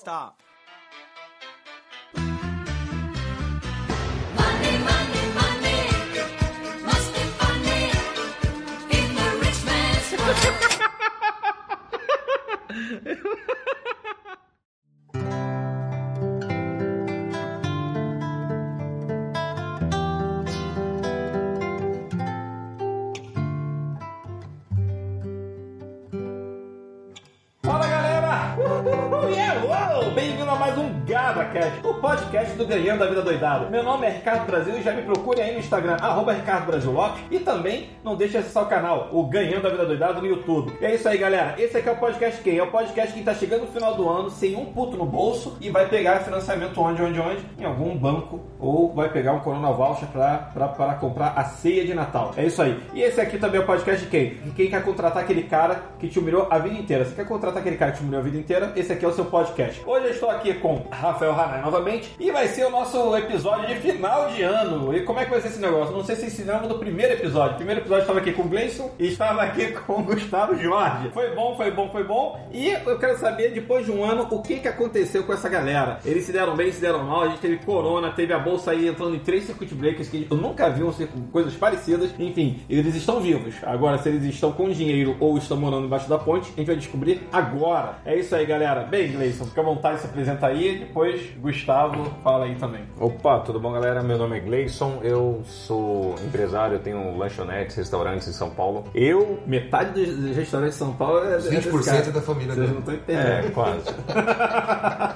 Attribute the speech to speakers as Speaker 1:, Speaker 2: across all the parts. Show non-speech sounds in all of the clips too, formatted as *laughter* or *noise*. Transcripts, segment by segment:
Speaker 1: Stop.
Speaker 2: Money,
Speaker 3: do Ganhando a Vida Doidado. Meu nome é Ricardo Brasil e já me procure aí no Instagram, arroba Ricardo Brasil Lopes. E também não deixe de acessar o canal, o Ganhando a Vida Doidado no YouTube. E é isso aí, galera. Esse aqui é o podcast quem? É o podcast que tá chegando no final do ano sem um puto no bolso e vai pegar financiamento onde, onde, onde? Em algum banco ou vai pegar um Corona Voucher para comprar a ceia de Natal. É isso aí. E esse aqui também é o podcast de quem? De quem quer contratar aquele cara que te humilhou a vida inteira. Você quer contratar aquele cara que te humilhou a vida inteira? Esse aqui é o seu podcast. Hoje eu estou aqui com Rafael Hanai novamente e vai ser o nosso episódio de final de ano. E como é que vai ser esse negócio? Não sei se lembram do primeiro episódio. O primeiro episódio estava aqui com o Gleison e estava aqui *laughs* com o Gustavo Jorge. Foi bom, foi bom, foi bom. E eu quero saber, depois de um ano, o que, que aconteceu com essa galera. Eles se deram bem, se deram mal. A gente teve corona, teve a bolsa aí entrando em três circuit breakers que eu nunca vi um coisas parecidas. Enfim, eles estão vivos. Agora, se eles estão com dinheiro ou estão morando embaixo da ponte, a gente vai descobrir agora. É isso aí, galera. Bem, Gleison, fica à vontade, se apresenta aí. Depois, Gustavo, fala aí também.
Speaker 4: Opa, tudo bom galera? Meu nome é Gleison, eu sou empresário, eu tenho lanchonetes, restaurantes em São Paulo. Eu.
Speaker 3: Metade dos restaurantes de São Paulo é. é desse
Speaker 5: 20%
Speaker 3: cara.
Speaker 5: da família
Speaker 3: Vocês
Speaker 5: dele.
Speaker 3: não estão entendendo.
Speaker 4: É, quase.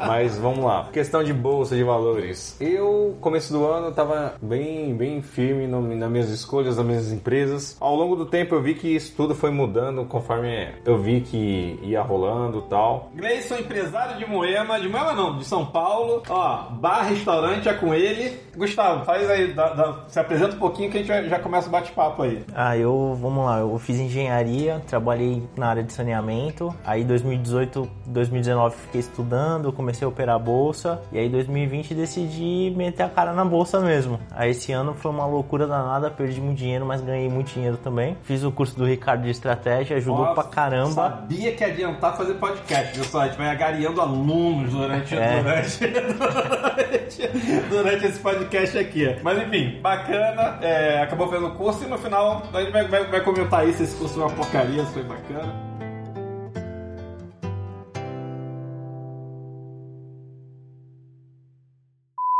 Speaker 4: *laughs* Mas vamos lá. Questão de bolsa de valores. Eu, começo do ano, tava bem, bem firme no, nas minhas escolhas, nas minhas empresas. Ao longo do tempo eu vi que isso tudo foi mudando conforme eu vi que ia rolando e tal.
Speaker 3: Gleison, empresário de Moema, de Moema não, de São Paulo. Ó, bar, restaurante, é com ele. Gustavo, faz aí, dá- dá- se apresenta um pouquinho que a gente já, já começa o bate-papo aí.
Speaker 1: Ah, eu, vamos lá, eu fiz engenharia, trabalhei na área de saneamento. Aí 2018, 2019 fiquei estudando, comecei a operar a bolsa. E aí 2020 decidi meter a cara na bolsa mesmo. Aí esse ano foi uma loucura danada, perdi muito dinheiro, mas ganhei muito dinheiro também. Fiz o curso do Ricardo de estratégia, ajudou
Speaker 3: Nossa,
Speaker 1: pra caramba.
Speaker 3: Sabia que ia adiantar fazer podcast, pessoal. A gente vai agariando alunos durante,
Speaker 1: É.
Speaker 3: durante, *laughs* durante, *laughs* durante esse podcast aqui. Mas enfim, bacana. é, acabou fazendo o curso e no final a gente vai, vai, vai comentar aí se esse curso foi uma porcaria, se foi bacana.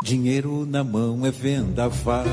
Speaker 6: Dinheiro na mão é vendaval.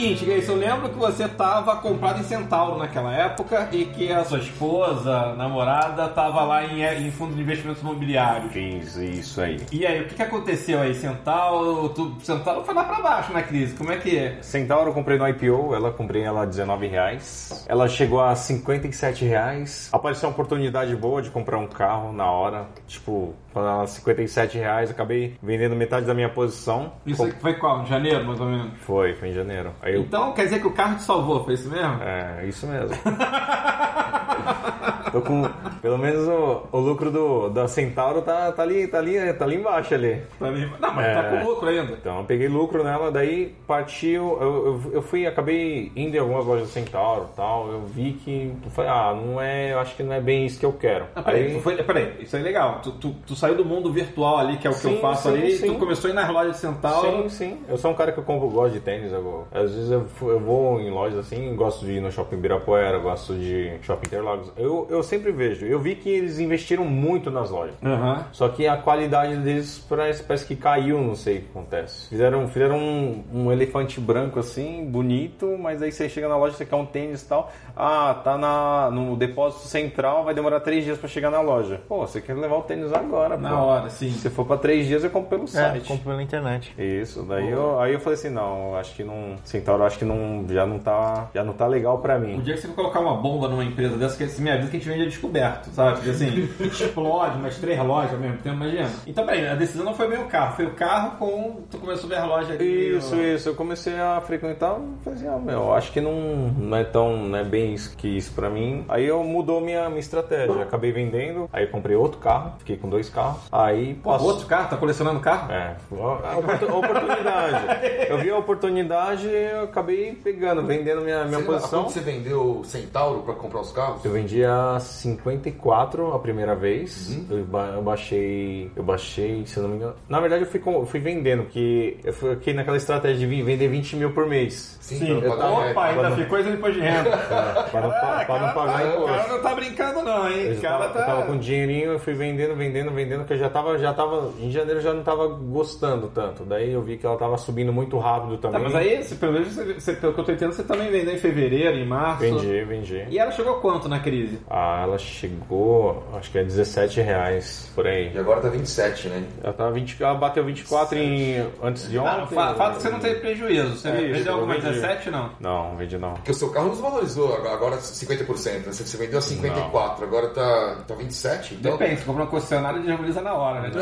Speaker 3: Seguinte, Gleison, eu lembro que você estava comprado em Centauro naquela época e que a sua esposa, namorada, estava lá em, em fundo de investimentos imobiliários.
Speaker 4: Fiz isso aí.
Speaker 3: E aí, o que, que aconteceu aí? Centauro, tu, Centauro foi lá pra baixo na crise, como é que é?
Speaker 4: Centauro eu comprei no IPO, ela comprei ela a 19 reais. Ela chegou a 57 reais. Apareceu uma oportunidade boa de comprar um carro na hora. Tipo, quando ela 57 reais, acabei vendendo metade da minha posição.
Speaker 3: Isso aí foi qual? Em janeiro, mais ou menos?
Speaker 4: Foi, foi em janeiro. Aí eu.
Speaker 3: Então, quer dizer que o carro te salvou, foi isso mesmo?
Speaker 4: É, isso mesmo. *laughs* Tô com. Pelo menos o, o lucro do, da Centauro tá, tá, ali, tá, ali, tá ali embaixo ali.
Speaker 3: Pra mim- Não, mas tá
Speaker 4: É.
Speaker 3: com lucro ainda.
Speaker 4: Então eu peguei lucro nela, daí partiu. Eu, eu, eu fui, acabei indo em algumas lojas da Centauro e tal. Eu vi que. Eu falei, ah, não é. Eu acho que não é bem isso que eu quero.
Speaker 3: Ah, peraí, tu foi- peraí, isso é legal. Tu, tu, tu saiu do mundo virtual ali, que é o que
Speaker 4: Sim,
Speaker 3: eu faço
Speaker 4: sim,
Speaker 3: ali,
Speaker 4: sim.
Speaker 3: tu começou a ir nas lojas de Centauro.
Speaker 4: Sim, sim. Eu sou um cara que eu compro, gosto de tênis. Eu, vou- às vezes eu, eu vou em lojas assim, gosto de ir no shopping Ibirapuera, gosto de shopping Interlagos. Eu, eu sempre vejo. Eu vi que eles investiram muito nas lojas.
Speaker 3: Aham.
Speaker 4: Só que a qualidade deles parece, parece que caiu, não sei o que acontece. Fizeram, fizeram um, um elefante branco assim, bonito, mas aí você chega na loja, você quer um tênis e tal. Ah, tá na, no depósito central, vai demorar três dias pra chegar na loja. Pô, você quer levar o tênis agora,
Speaker 3: Na
Speaker 4: pô.
Speaker 3: hora, sim.
Speaker 4: Se for pra três dias, eu compro pelo
Speaker 1: É,
Speaker 4: site.
Speaker 1: compro pela internet.
Speaker 4: Isso, daí eu, aí eu falei assim, não, acho que não, Centauro acho que não, já não tá, já não tá legal pra
Speaker 3: O
Speaker 4: mim.
Speaker 3: dia que você colocar uma bomba numa empresa dessa, que você me avisa que a gente vende a descoberto, sabe? Porque assim, *laughs* explode umas três lojas ao mesmo tempo, imagina. Então, peraí, a decisão não foi bem o carro, foi o carro com. Tu começou a ver a loja aqui.
Speaker 4: Isso,
Speaker 3: ó.
Speaker 4: isso. Eu comecei a frequentar, eu falei assim, ah, meu, acho que não, não é tão, não é bem isso que isso pra mim. Aí eu mudou minha, minha estratégia. Acabei vendendo, aí eu comprei outro carro, fiquei com dois carros. Aí
Speaker 3: Pô,
Speaker 4: passou.
Speaker 3: outro carro? Tá colecionando carro?
Speaker 4: É, a oportunidade. Eu vi a oportunidade eu acabei pegando, vendendo minha, minha
Speaker 5: Você-
Speaker 4: posição.
Speaker 5: Quando você vendeu Centauro pra comprar os carros?
Speaker 4: Eu vendi a 54 a primeira vez.
Speaker 5: Uhum.
Speaker 4: Eu, ba- eu baixei. Eu baixei, se eu não me engano. Na verdade, eu fui, com- eu fui vendendo, porque eu fui aqui naquela estratégia de vir- vender 20 mil por mês.
Speaker 5: Sim, pra não pagar
Speaker 3: Opa, ainda ficou isso depois de renda.
Speaker 4: Para não, pa- pra não pagar
Speaker 3: O
Speaker 4: imposto.
Speaker 3: cara não tá brincando, não, hein?
Speaker 4: Eu
Speaker 3: O cara
Speaker 4: tava, eu tava com
Speaker 3: tá.
Speaker 4: dinheirinho, eu fui vendendo, vendendo, vendendo, que eu já tava, já tava. Em janeiro eu já não tava gostando tanto. Daí eu vi que ela tava subindo muito rápido
Speaker 3: Tá,
Speaker 4: também.
Speaker 3: mas aí, se- pelo menos, você, você- pelo que eu tô entendendo, você também vendeu em fevereiro, em março.
Speaker 4: Vendi, vendi.
Speaker 3: E ela chegou quanto na crise?
Speaker 4: Ah, ela chegou, acho que é 17 reais por aí.
Speaker 5: E agora tá 27, né?
Speaker 4: Ela, tava 20, ela bateu 24 em, antes de
Speaker 3: Ah,
Speaker 4: ontem.
Speaker 3: fa- fato que você não teve prejuízo. Você
Speaker 4: É,
Speaker 3: vendeu
Speaker 4: eu
Speaker 3: alguma
Speaker 4: vendi.
Speaker 3: 17, não?
Speaker 4: Não, vendi não.
Speaker 5: Porque o seu carro desvalorizou agora- agora 50%, né? Você você vendeu a 54, agora tá, tá 27, então...
Speaker 3: Depende, se comprar um concessionário, desvaloriza na hora, né? *laughs*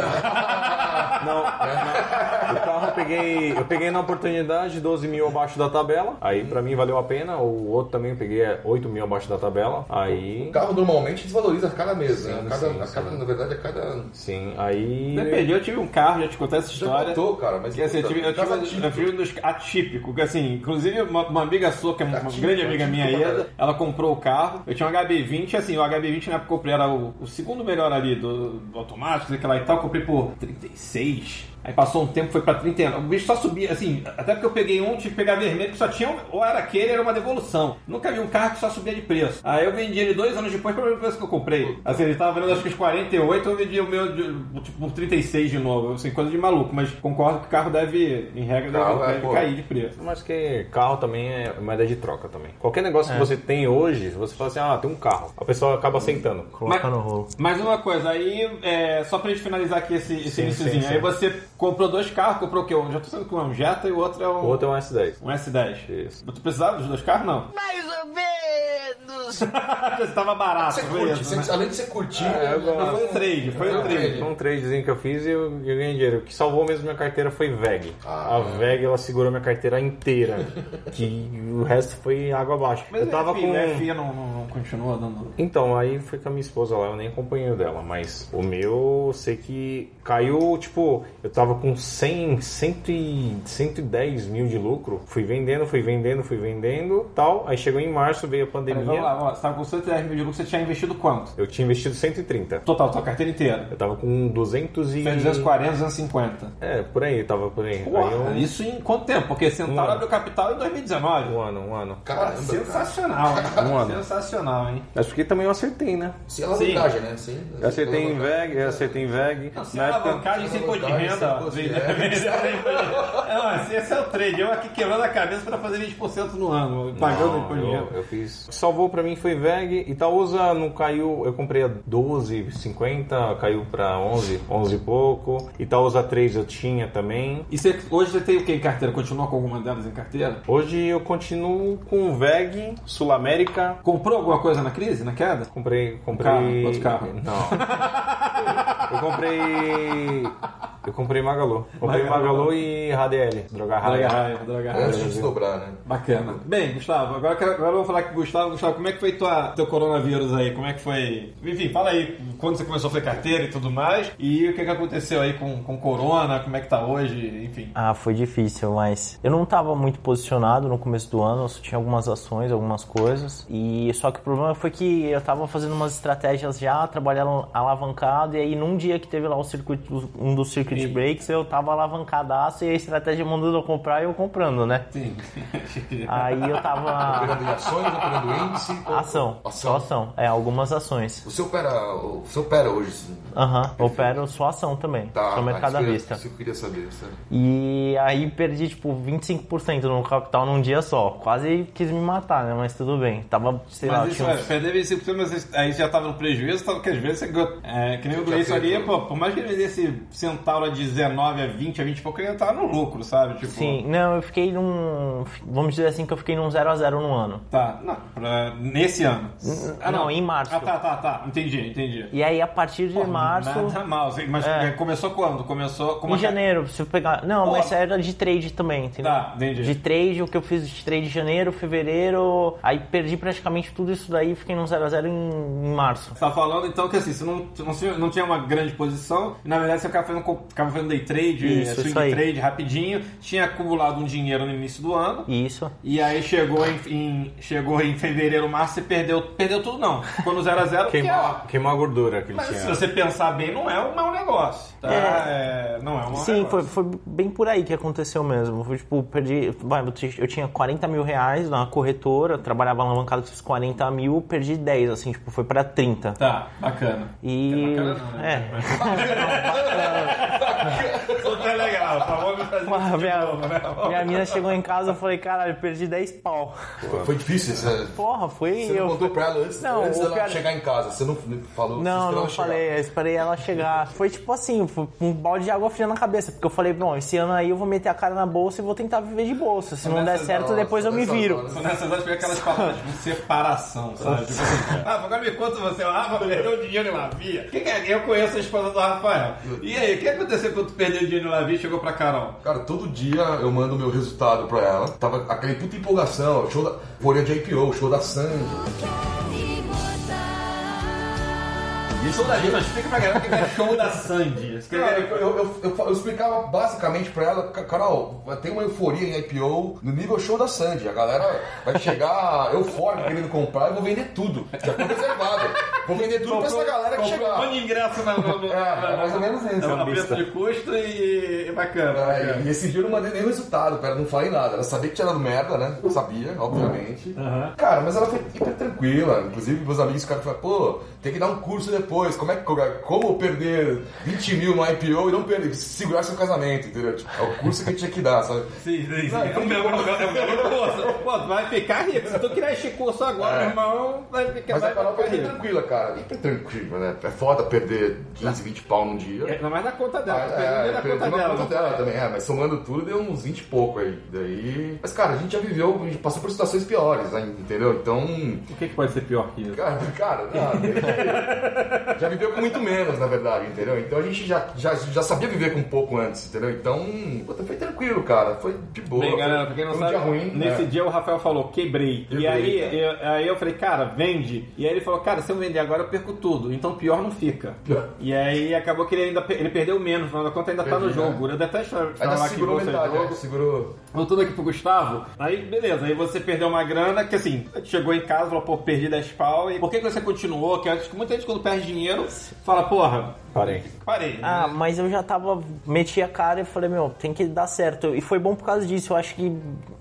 Speaker 4: Não, não. O carro eu peguei, eu peguei na oportunidade 12 mil abaixo da tabela. Aí pra mim valeu a pena. O outro também eu peguei é 8 mil abaixo da tabela. Aí.
Speaker 5: O carro normalmente desvaloriza a cada mês, né?
Speaker 4: Sim,
Speaker 5: cada,
Speaker 4: sim,
Speaker 5: a cada-
Speaker 4: sim.
Speaker 5: Na verdade, a cada...
Speaker 4: Sim, aí.
Speaker 3: Depende, eu tive um carro, já te contei essa
Speaker 5: Já
Speaker 3: história.
Speaker 5: contou, cara, mas...
Speaker 3: Que, assim, eu tive, eu, tive, eu tive um dos atípico, que assim, inclusive uma, uma amiga sua, que é uma,
Speaker 5: Atípico,
Speaker 3: grande amiga minha,
Speaker 5: atípico
Speaker 3: Eda,
Speaker 5: caralho.
Speaker 3: Ela comprou o carro, eu tinha um HB20, assim, o HB20 na época eu comprei era o, o segundo melhor ali do, do automático, sei lá e tal, eu comprei por 36. Aí passou um tempo, foi pra 31. O bicho só subia, assim, até porque eu peguei um, tive que pegar vermelho, que só tinha, um- ou era aquele, era uma devolução. Nunca vi um carro que só subia de preço. Aí eu vendi ele dois anos depois pelo preço que eu comprei. Assim, ele tava vendendo acho que os 48, eu vendi o meu de, tipo, por 36 de novo. Assim, coisa de maluco, mas concordo que o carro deve, em regra, deve,
Speaker 5: Carro é,
Speaker 3: deve
Speaker 5: pô.
Speaker 3: cair de preço.
Speaker 4: Mas que carro também é moeda de troca também. Qualquer negócio que você tem hoje, você fala assim, ah, tem um carro. A pessoa acaba aceitando.
Speaker 1: Coloca
Speaker 3: Mas-
Speaker 1: no rolo.
Speaker 3: Mais uma coisa, aí, é, só pra gente finalizar aqui esse, esse
Speaker 4: Sim,
Speaker 3: iniciozinho,
Speaker 4: sim,
Speaker 3: aí você comprou dois carros, comprou o quê? Um, já tô sabendo que um é um Jetta e o outro é um,
Speaker 4: O outro é um S10.
Speaker 3: um S10.
Speaker 4: Isso.
Speaker 3: Tu precisava dos dois carros, não?
Speaker 2: Mais ou menos. *laughs*
Speaker 3: Você tava barato,
Speaker 5: Você curte,
Speaker 3: né?
Speaker 5: você- além de você curtir...
Speaker 4: É, eu gosto.
Speaker 3: Não, foi um trade, foi um trade.
Speaker 4: Foi um tradezinho que eu fiz e eu, eu ganhei dinheiro. O que salvou mesmo minha carteira foi VEG.
Speaker 5: Ah.
Speaker 4: a VEG, ela segurou minha carteira inteira. *laughs* que o resto foi água abaixo.
Speaker 3: Mas
Speaker 4: eu tava com...
Speaker 3: né? FIA não, não, não continua dando...
Speaker 4: Então, aí foi com a minha esposa lá, eu nem acompanhei o dela, mas o meu, eu sei que caiu, tipo, eu tava com 100, 100 e- 110 mil de lucro, fui vendendo, fui vendendo, fui vendendo, tal, aí chegou em março, veio a
Speaker 3: Peraí,
Speaker 4: pandemia,
Speaker 3: vamos lá, vamos lá. Você tava com 110 mil de lucro, você tinha investido quanto?
Speaker 4: eu tinha investido 130,
Speaker 3: Total, tua carteira inteira.
Speaker 4: eu tava com 200 e...
Speaker 3: Fez 240, 250.
Speaker 4: É, por aí, tava por aí.
Speaker 3: Porra,
Speaker 4: aí eu...
Speaker 3: isso em quanto tempo? Porque Centauro
Speaker 4: Um
Speaker 3: abriu capital em 2019.
Speaker 4: Um ano, um ano.
Speaker 5: Caramba, cara.
Speaker 3: sensacional, hein?
Speaker 4: Um ano.
Speaker 3: Sensacional, hein?
Speaker 4: Mas porque também eu acertei, né?
Speaker 5: Sem alavancagem, né? Sem,
Speaker 4: Eu acertei em. VEG, eu acertei em VEG.
Speaker 3: Não, sem
Speaker 4: Na época-
Speaker 3: alavancagem, sem imposto de renda.
Speaker 5: De
Speaker 3: Vende- *laughs* Não, esse é o trade. Eu aqui quebrando a cabeça pra fazer 20% no ano, pagando
Speaker 4: Não,
Speaker 3: imposto de
Speaker 4: eu, eu fiz. O que salvou pra mim foi VEG. Itaúsa não caiu. Eu comprei a 12,50, caiu pra 11, 11 e pouco. Itaúsa 3 eu tinha também.
Speaker 3: E você- hoje você tem o que em carteira? Continua com alguma delas em carteira?
Speaker 4: Hoje eu continuo com VEG, Sul América.
Speaker 3: Comprou alguma coisa na crise, na queda?
Speaker 4: Comprei. comprei...
Speaker 3: carro? Outro carro?
Speaker 4: Não. *laughs* eu comprei. Eu comprei Magalu. Comprei Magalu e HDL. Droga
Speaker 3: Droga
Speaker 4: Raia.
Speaker 3: raia, droga raia.
Speaker 5: Antes de desdobrar, né?
Speaker 3: Bacana. Bem, Gustavo, agora, eu quero- agora eu vou falar com o Gustavo. Gustavo, como é que foi tua, teu coronavírus aí? Como é que foi? Enfim, fala aí quando você começou a fazer carteira e tudo mais. E o que, que aconteceu aí com, com corona, como é que tá hoje, enfim.
Speaker 1: Ah, foi difícil, mas eu não tava muito posicionado no começo do ano, eu só tinha algumas ações, algumas coisas. E só que o problema foi que eu tava fazendo umas estratégias já, trabalhando alavancado, e aí num dia que teve lá o circuito, um dos circuit breaks, eu tava alavancadaço e a estratégia mandando eu comprar e eu comprando, né?
Speaker 3: Sim. *laughs*
Speaker 1: Aí eu tava.
Speaker 5: Operando em ações, operando em índice... qual-
Speaker 1: Ação, só ação. É, algumas ações.
Speaker 5: O seu opera, o seu opera hoje, sim.
Speaker 1: Aham, opero só ação também,
Speaker 5: Tá,
Speaker 1: só mercado à
Speaker 5: isso que eu-
Speaker 1: vista.
Speaker 5: Isso eu queria saber, sabe?
Speaker 1: E aí perdi tipo 25% no capital num dia só. Quase quis me matar, né? Mas tudo bem. Tava, sei lá,
Speaker 3: Mas isso
Speaker 1: tinha
Speaker 3: é,
Speaker 1: uns...
Speaker 3: perder 25%, mas aí já tava no prejuízo, tava, que às vezes você ganhou. É, que nem o Gleison ali, pô, por mais que ele vendesse centauro a de 19 a 20, a 20 e pouco, ele tá no lucro, sabe? Tipo,
Speaker 1: Sim, não, eu fiquei num. Vamos dizer assim que eu fiquei num 0 a 0 no ano.
Speaker 3: Tá, não, pra- nesse ano. Ah,
Speaker 1: não, em março.
Speaker 3: Ah, tá, tá, tá. Entendi, entendi.
Speaker 1: E aí, a partir de
Speaker 3: Pô,
Speaker 1: março.
Speaker 3: Nada mal, assim, mas
Speaker 1: É.
Speaker 3: começou quando? Começou com uma
Speaker 1: Em janeiro, se eu pegar. Não,
Speaker 3: Pô.
Speaker 1: mas era de trade também, entendeu?
Speaker 3: Tá, entendi.
Speaker 1: De trade, o que eu fiz de trade em janeiro, fevereiro. Aí perdi praticamente tudo isso daí e fiquei num 0x0 em, em março.
Speaker 3: Você tá falando então que assim, você não, não, não tinha uma grande posição, e na verdade você ficava fazendo, ficava fazendo day trade,
Speaker 1: Isso,
Speaker 3: swing
Speaker 1: isso
Speaker 3: trade rapidinho, tinha acumulado um dinheiro no início do ano.
Speaker 1: Isso.
Speaker 3: E aí chegou em, em- chegou em fevereiro, março e perdeu, perdeu tudo não. Ficou no 0 a 0 porque,
Speaker 4: Queimou,
Speaker 3: ó,
Speaker 4: queimou a gordura que ele
Speaker 3: mas
Speaker 4: tinha.
Speaker 3: se você pensar bem, não é um mau negócio. Tá? É, não é um mau
Speaker 1: Sim, foi, foi bem por aí que aconteceu mesmo. Foi tipo, perdi. vai, eu ti- Eu tinha 40 mil reais na corretora, trabalhava alavancado com esses 40 mil, perdi 10, assim, tipo, foi pra 30.
Speaker 3: Tá, bacana.
Speaker 1: E.
Speaker 3: É bacana não, né?
Speaker 1: É. *laughs*
Speaker 3: Super legal, tá bom fazer
Speaker 1: minha,
Speaker 3: novo, né?
Speaker 1: minha mina chegou em casa e eu falei, caralho, perdi 10 pau.
Speaker 5: Foi, foi difícil. Você,
Speaker 1: Porra, foi.
Speaker 5: você não
Speaker 1: eu,
Speaker 5: contou pra ela antes,
Speaker 1: Não,
Speaker 5: antes dela
Speaker 1: pior-
Speaker 5: chegar em casa. Você não falou
Speaker 1: Não, não falei, eu esperei ela chegar. Foi tipo assim, foi um balde de água fria na cabeça. Porque eu falei, bom, esse ano aí eu vou meter a cara na bolsa e vou tentar viver de bolsa. Se não der certo,
Speaker 5: horas,
Speaker 1: depois eu me viro.
Speaker 5: horas.
Speaker 3: São nessas horas que aquelas palavras de separação, sabe? Tipo assim, ah, agora me conta você, o Rafa perdeu dinheiro em Lavia. Que que é? Eu conheço a esposa do Rafael. E aí, o que aconteceu quando tu perdeu dinheiro em Lavia e chegou pra Carol?
Speaker 5: Cara, todo dia eu mando o meu resultado pra ela. Tava aquele puta empolgação, show da. Folha de IPO, show da Sandy.
Speaker 3: Show da explica pra galera o que é show da Sandy.
Speaker 5: Cara, eu, eu, eu- eu- explicava basicamente pra ela, "Ca- Carol, ter uma euforia em IPO no nível show da Sandy. A galera vai chegar eufórica querendo comprar e vou vender tudo. Já foi reservado. Vou vender tudo pra essa galera que
Speaker 3: Comprou um
Speaker 5: chegar.
Speaker 3: de ingresso na, no, no,
Speaker 5: É, é mais ou menos isso.
Speaker 3: a preço de custo e, e bacana.
Speaker 5: É,
Speaker 3: bacana.
Speaker 5: e esse dia eu não mandei nenhum resultado, cara, não falei nada. Ela sabia que tinha dado merda, né? Sabia, obviamente. Cara, mas ela foi hiper tranquila. Inclusive, meus amigos ficaram falando, pô, tem que dar um curso depois. Como é que como perder 20 mil no IPO e não perder, segurar seu casamento, entendeu? Tipo, é o curso que tinha que dar, sabe?
Speaker 3: Sim, sim, sim.
Speaker 5: Não,
Speaker 3: é o meu, é o meu, é o meu curso. Pô, vai ficar rico. Se tu criar esse curso agora,
Speaker 5: É.
Speaker 3: meu irmão, vai ficar,
Speaker 5: Mas
Speaker 3: vai
Speaker 5: a Carol foi
Speaker 3: ficar
Speaker 5: bem
Speaker 3: rico.
Speaker 5: tranquila, cara. Hiper tranquila, né? É foda perder 15, 20 pau num dia.
Speaker 3: É, Não mais na conta dela,
Speaker 5: Mas,
Speaker 3: perdeu
Speaker 5: é,
Speaker 3: na
Speaker 5: perdi
Speaker 3: conta
Speaker 5: na
Speaker 3: dela.
Speaker 5: conta dela também, é, mas somando tudo deu uns 20 e pouco aí. Daí. Mas, cara, a gente já viveu, a gente passou por situações piores, né, entendeu? Então.
Speaker 3: O que, que pode ser pior que isso?
Speaker 5: Cara, cara, não, *laughs* ele já viveu com muito menos, na verdade, entendeu? Então a gente já, já, já sabia viver com um pouco antes, entendeu? Então, puta, foi tranquilo, cara. Foi de boa.
Speaker 3: Bem, galera, pra quem não
Speaker 5: um
Speaker 3: sabe,
Speaker 5: dia ruim.
Speaker 3: nesse
Speaker 5: né?
Speaker 3: dia o Rafael falou, quebrei.
Speaker 5: Quebrei,
Speaker 3: e aí
Speaker 5: cara.
Speaker 3: eu, aí eu falei, cara, vende. E aí ele falou, cara, se eu vender agora eu perco tudo. Então pior não fica.
Speaker 5: Pior.
Speaker 3: E aí acabou que ele ainda ele perdeu menos, no final da conta ainda tá no
Speaker 5: Perdi,
Speaker 3: jogo.
Speaker 5: né?
Speaker 3: Eu detesto
Speaker 5: Ainda
Speaker 3: falar que
Speaker 5: segurou
Speaker 3: é
Speaker 5: metade,
Speaker 3: jogo.
Speaker 5: né? segurou.
Speaker 3: Voltando aqui pro Gustavo, aí beleza, aí você perdeu uma grana que assim, chegou em casa, falou, pô, perdi 10 pau, e por que, que você continuou? Que acho que muita gente quando perde dinheiro fala, porra,
Speaker 4: Parei.
Speaker 3: parei.
Speaker 1: Ah, mas eu já tava. Meti a cara e falei, meu, tem que dar certo. E foi bom por causa disso. Eu acho que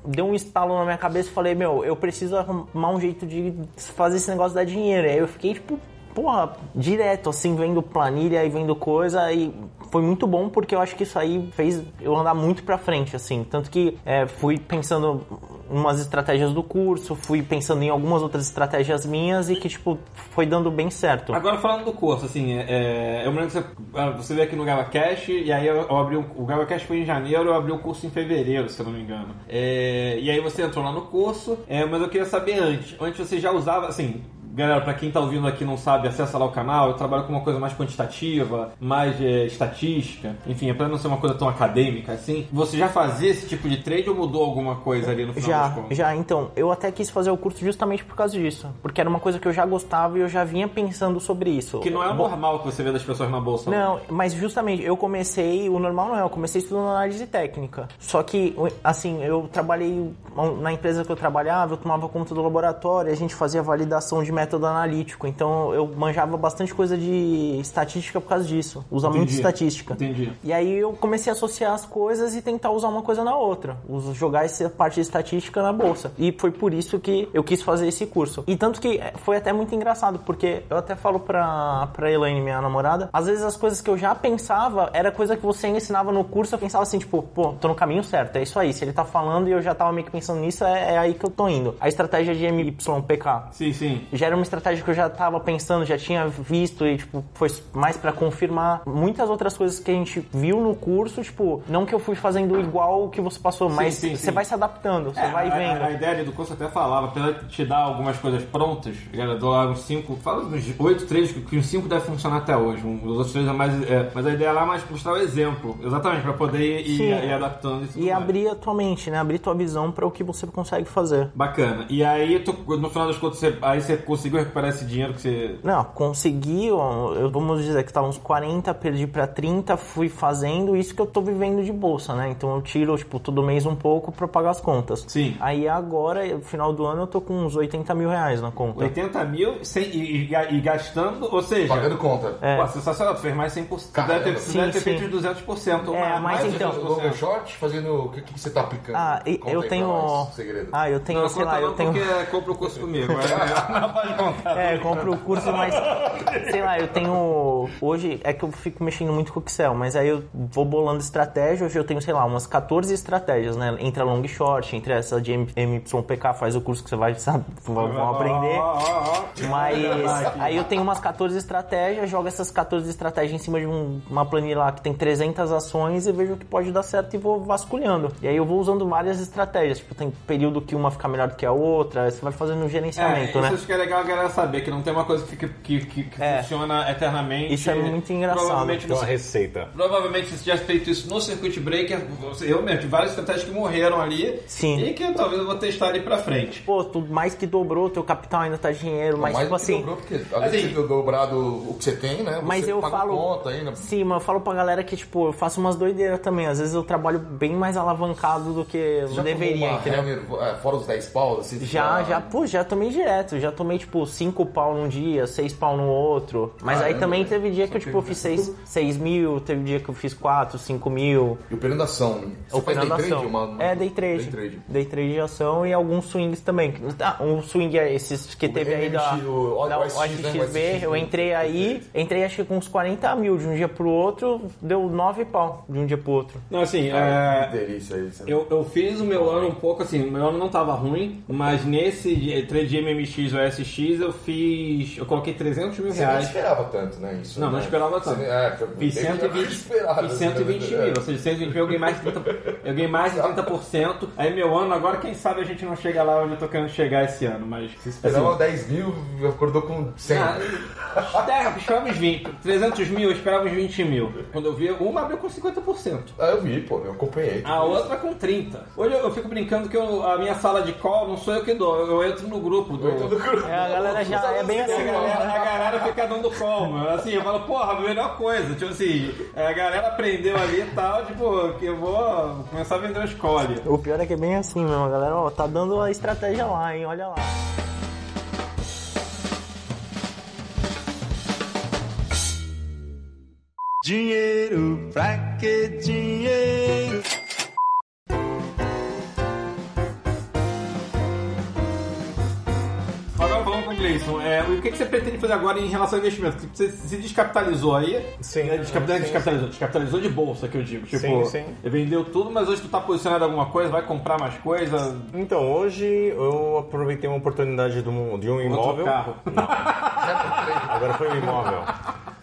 Speaker 1: deu um estalo na minha cabeça e falei, meu, eu preciso arrumar um jeito de fazer esse negócio dar dinheiro. Aí eu fiquei, tipo, porra, direto, assim, vendo planilha e vendo coisa. E foi muito bom porque eu acho que isso aí fez eu andar muito pra frente, assim. Tanto que é, fui pensando umas estratégias do curso, fui pensando em algumas outras estratégias minhas e que, tipo, foi dando bem certo.
Speaker 3: Agora falando do curso, assim, é, eu me lembro que você, ah, você veio aqui no GavaCast e aí eu, eu abri um, o GavaCast foi em janeiro, eu abri o curso em fevereiro, se eu não me engano. É, e aí você entrou lá no curso, é, mas eu queria saber antes, antes você já usava, assim, Galera, pra quem tá ouvindo aqui e não sabe, acessa lá o canal. Eu trabalho com uma coisa mais quantitativa, mais é, estatística. Enfim, apesar de não ser uma coisa tão acadêmica assim. Você já fazia esse tipo de trade ou mudou alguma coisa ali no final das
Speaker 1: Já,
Speaker 3: contas?
Speaker 1: já, então, eu até quis fazer o curso justamente por causa disso, porque era uma coisa que eu já gostava e eu já vinha pensando sobre isso.
Speaker 3: Que não é o
Speaker 1: Bom,
Speaker 3: normal que você vê das pessoas na bolsa.
Speaker 1: Não, mas justamente eu comecei, o normal não é, eu comecei estudando análise técnica. Só que, assim, eu trabalhei na empresa que eu trabalhava, eu tomava conta do laboratório, a gente fazia validação de método analítico. Então eu manjava bastante coisa de estatística por causa disso. Usa muito
Speaker 3: Entendi.
Speaker 1: estatística.
Speaker 3: Entendi.
Speaker 1: E aí eu comecei a associar as coisas e tentar usar uma coisa na outra. Jogar essa parte de estatística na bolsa. E foi por isso que eu quis fazer esse curso. E tanto que eh, foi até muito engraçado, porque eu até falo pra, pra Elaine, minha namorada, às vezes as coisas que eu já pensava era coisa que você ensinava no curso, eu pensava assim, tipo, pô, tô no caminho certo, é isso aí. Se ele tá falando e eu já tava meio que pensando nisso, é, é aí que eu tô indo. A estratégia de MYPK.
Speaker 3: Sim, sim.
Speaker 1: Já era uma estratégia que eu já tava pensando, já tinha visto e, tipo, foi mais pra confirmar. Muitas outras coisas que a gente viu no curso, tipo, não que eu fui fazendo igual o que você passou, mas
Speaker 3: sim,
Speaker 1: você
Speaker 3: sim.
Speaker 1: vai se adaptando, você
Speaker 3: É,
Speaker 1: vai vendo.
Speaker 3: A, a ideia do curso até falava, apesar de te dar algumas coisas prontas, eu dou lá uns 5, fala uns 8 trechos, que- que uns 5 devem funcionar até hoje. um- os outros três é mais. é, mas a ideia lá é mais mostrar o exemplo, exatamente, pra poder ir,
Speaker 1: Sim.
Speaker 3: ir adaptando isso.
Speaker 1: E abrir a tua mente, né? Abrir tua visão pra o que você consegue fazer.
Speaker 3: Bacana. E aí, tu, no final das contas, você, aí você conseguiu recuperar esse dinheiro que você.
Speaker 1: Não, consegui, eu, vamos dizer que tava uns 40, perdi pra 30, fui fazendo isso que eu tô vivendo de bolsa, né? Então eu tiro, tipo, todo mês um pouco pra pagar as contas.
Speaker 3: Sim.
Speaker 1: Aí agora, no final do ano, eu tô com uns 80 mil reais na conta.
Speaker 3: 80 mil sem, e, e- e gastando, ou seja.
Speaker 5: Pagando conta.
Speaker 3: Pô, sensacional, tu fez mais 100%. Tu
Speaker 5: Caramba.
Speaker 3: deve ter,
Speaker 1: Sim,
Speaker 3: deve ter
Speaker 1: sim.
Speaker 3: feito uns 200%. ou
Speaker 1: É,
Speaker 3: mais,
Speaker 1: mas
Speaker 3: mais de
Speaker 1: então-
Speaker 3: 200%.
Speaker 5: Longa short, fazendo o que, que você tá aplicando?
Speaker 1: Ah, e- eu tenho. Ah, eu tenho,
Speaker 3: Não,
Speaker 1: sei lá, eu tenho.
Speaker 3: porque compra o curso comigo. *laughs* mas- *laughs*
Speaker 1: É, compro o curso, mas sei lá, eu tenho. Hoje é que eu fico mexendo muito com o Excel, mas aí eu vou bolando estratégia. Hoje eu tenho, sei lá, umas 14 estratégias, né? Entre a long e short, entre essa de MYPK, faz o curso que você vai, sabe, vão aprender. Mas aí eu tenho umas 14 estratégias, jogo essas 14 estratégias em cima de um- uma planilha lá que tem 300 ações e vejo o que pode dar certo e vou vasculhando. E aí eu vou usando várias estratégias. Tipo, tem período que uma fica melhor do que a outra, você vai fazendo um
Speaker 3: É,
Speaker 1: gerenciamento,
Speaker 3: isso
Speaker 1: né?
Speaker 3: acho que é legal a galera saber, que não tem uma coisa que, que, que, que
Speaker 1: É.
Speaker 3: funciona eternamente.
Speaker 1: Isso é muito engraçado.
Speaker 3: Provavelmente
Speaker 4: Tem uma receita.
Speaker 3: provavelmente você já feito isso no Circuit Breaker. Eu mesmo, tive várias estratégias que morreram ali.
Speaker 1: Sim.
Speaker 3: E que talvez eu vou testar ali pra frente.
Speaker 1: Pô, tu mais que dobrou, teu capital ainda tá dinheiro, mas
Speaker 5: mais
Speaker 1: tipo assim.
Speaker 5: dobrou, porque além
Speaker 3: assim-
Speaker 5: de ter dobrado o que você tem, né?
Speaker 1: Mas
Speaker 5: você
Speaker 1: eu
Speaker 5: paga
Speaker 1: falo.
Speaker 5: conta ainda.
Speaker 1: Sim, mas eu falo pra galera que, tipo, eu faço umas doideiras também. Às vezes eu trabalho bem mais alavancado do que eu
Speaker 5: Já
Speaker 1: deveria,
Speaker 5: tomou uma
Speaker 1: entendeu?
Speaker 5: É, fora os 10 paus, assim?
Speaker 1: Já, já, pô, já tomei direto. Já tomei, tipo, 5 pau num dia, 6 pau no outro. Mas aí
Speaker 5: Caramba,
Speaker 1: também
Speaker 5: velho.
Speaker 1: teve dia que eu, tipo, fiz 6 mil, teve dia que eu fiz 4, 5 mil.
Speaker 5: E operando ação. Você faz day
Speaker 1: Operando
Speaker 5: trade?
Speaker 1: ação.
Speaker 5: Uma, uma-
Speaker 1: É, day trade.
Speaker 5: Day trade.
Speaker 1: Day trade de ação e alguns swings também. Ah, um swing é esses que teve aí da,
Speaker 5: o
Speaker 1: da
Speaker 5: OSX, né?
Speaker 1: OSXB. Eu entrei aí, entrei acho que com uns 40 mil de um dia pro outro, deu 9 pau de um dia pro outro.
Speaker 3: Não, assim,
Speaker 5: Ah,
Speaker 3: é,
Speaker 5: que delícia isso.
Speaker 3: Eu, eu fiz o meu ano um pouco assim, o meu ano não tava ruim, mas nesse de- trade de MMX ou Eu fiz. Eu coloquei 300 mil
Speaker 5: Você não
Speaker 3: reais.
Speaker 5: esperava tanto, né? Isso,
Speaker 3: Não, não
Speaker 5: né?
Speaker 3: esperava
Speaker 5: Você-
Speaker 3: tanto.
Speaker 5: É, foi
Speaker 3: Fiz
Speaker 5: bem melhor do que
Speaker 3: 120,
Speaker 5: esperava,
Speaker 3: fiz
Speaker 5: assim,
Speaker 3: 120
Speaker 5: né?
Speaker 3: mil, ou seja, 120 mil eu ganhei mais de 30%. Eu ganhei mais de 30%. Aí meu ano, agora quem sabe a gente não chega lá onde eu tô querendo chegar esse ano, mas.
Speaker 5: Você esperava 10 mil, acordou com 100.
Speaker 3: Ah, terra, eu esperava uns 20. 300 mil, eu esperava uns 20 mil. Quando eu vi, uma abriu com 50%.
Speaker 5: Ah, eu vi, pô, eu acompanhei.
Speaker 3: A outra com 30. Hoje eu, eu fico brincando que eu- a minha sala de call não sou eu que dou, eu, eu entro no grupo do.
Speaker 1: É, a galera já é bem assim,
Speaker 3: a
Speaker 1: né?
Speaker 3: galera, a galera fica dando call, mano. Assim, eu falo, porra, a melhor coisa. Tipo assim, a galera aprendeu ali e tal, tipo, que eu vou começar a vender o escolhe.
Speaker 1: O pior é que é bem assim mesmo, a galera, ó, tá dando a estratégia lá, hein, olha lá.
Speaker 6: Dinheiro, pra que dinheiro?
Speaker 3: É, o que, que você pretende fazer agora em relação ao investimento? Você se descapitalizou aí?
Speaker 4: Sim,
Speaker 3: né? Descapitalizou,
Speaker 4: sim,
Speaker 3: descapitalizou, descapitalizou de bolsa, que eu digo. Tipo,
Speaker 4: Sim, sim.
Speaker 3: vendeu tudo, mas hoje tu tá posicionado em alguma coisa, vai comprar mais coisa?
Speaker 4: Então, hoje eu aproveitei uma oportunidade de um, de um imóvel.
Speaker 3: carro.
Speaker 4: Agora foi um imóvel.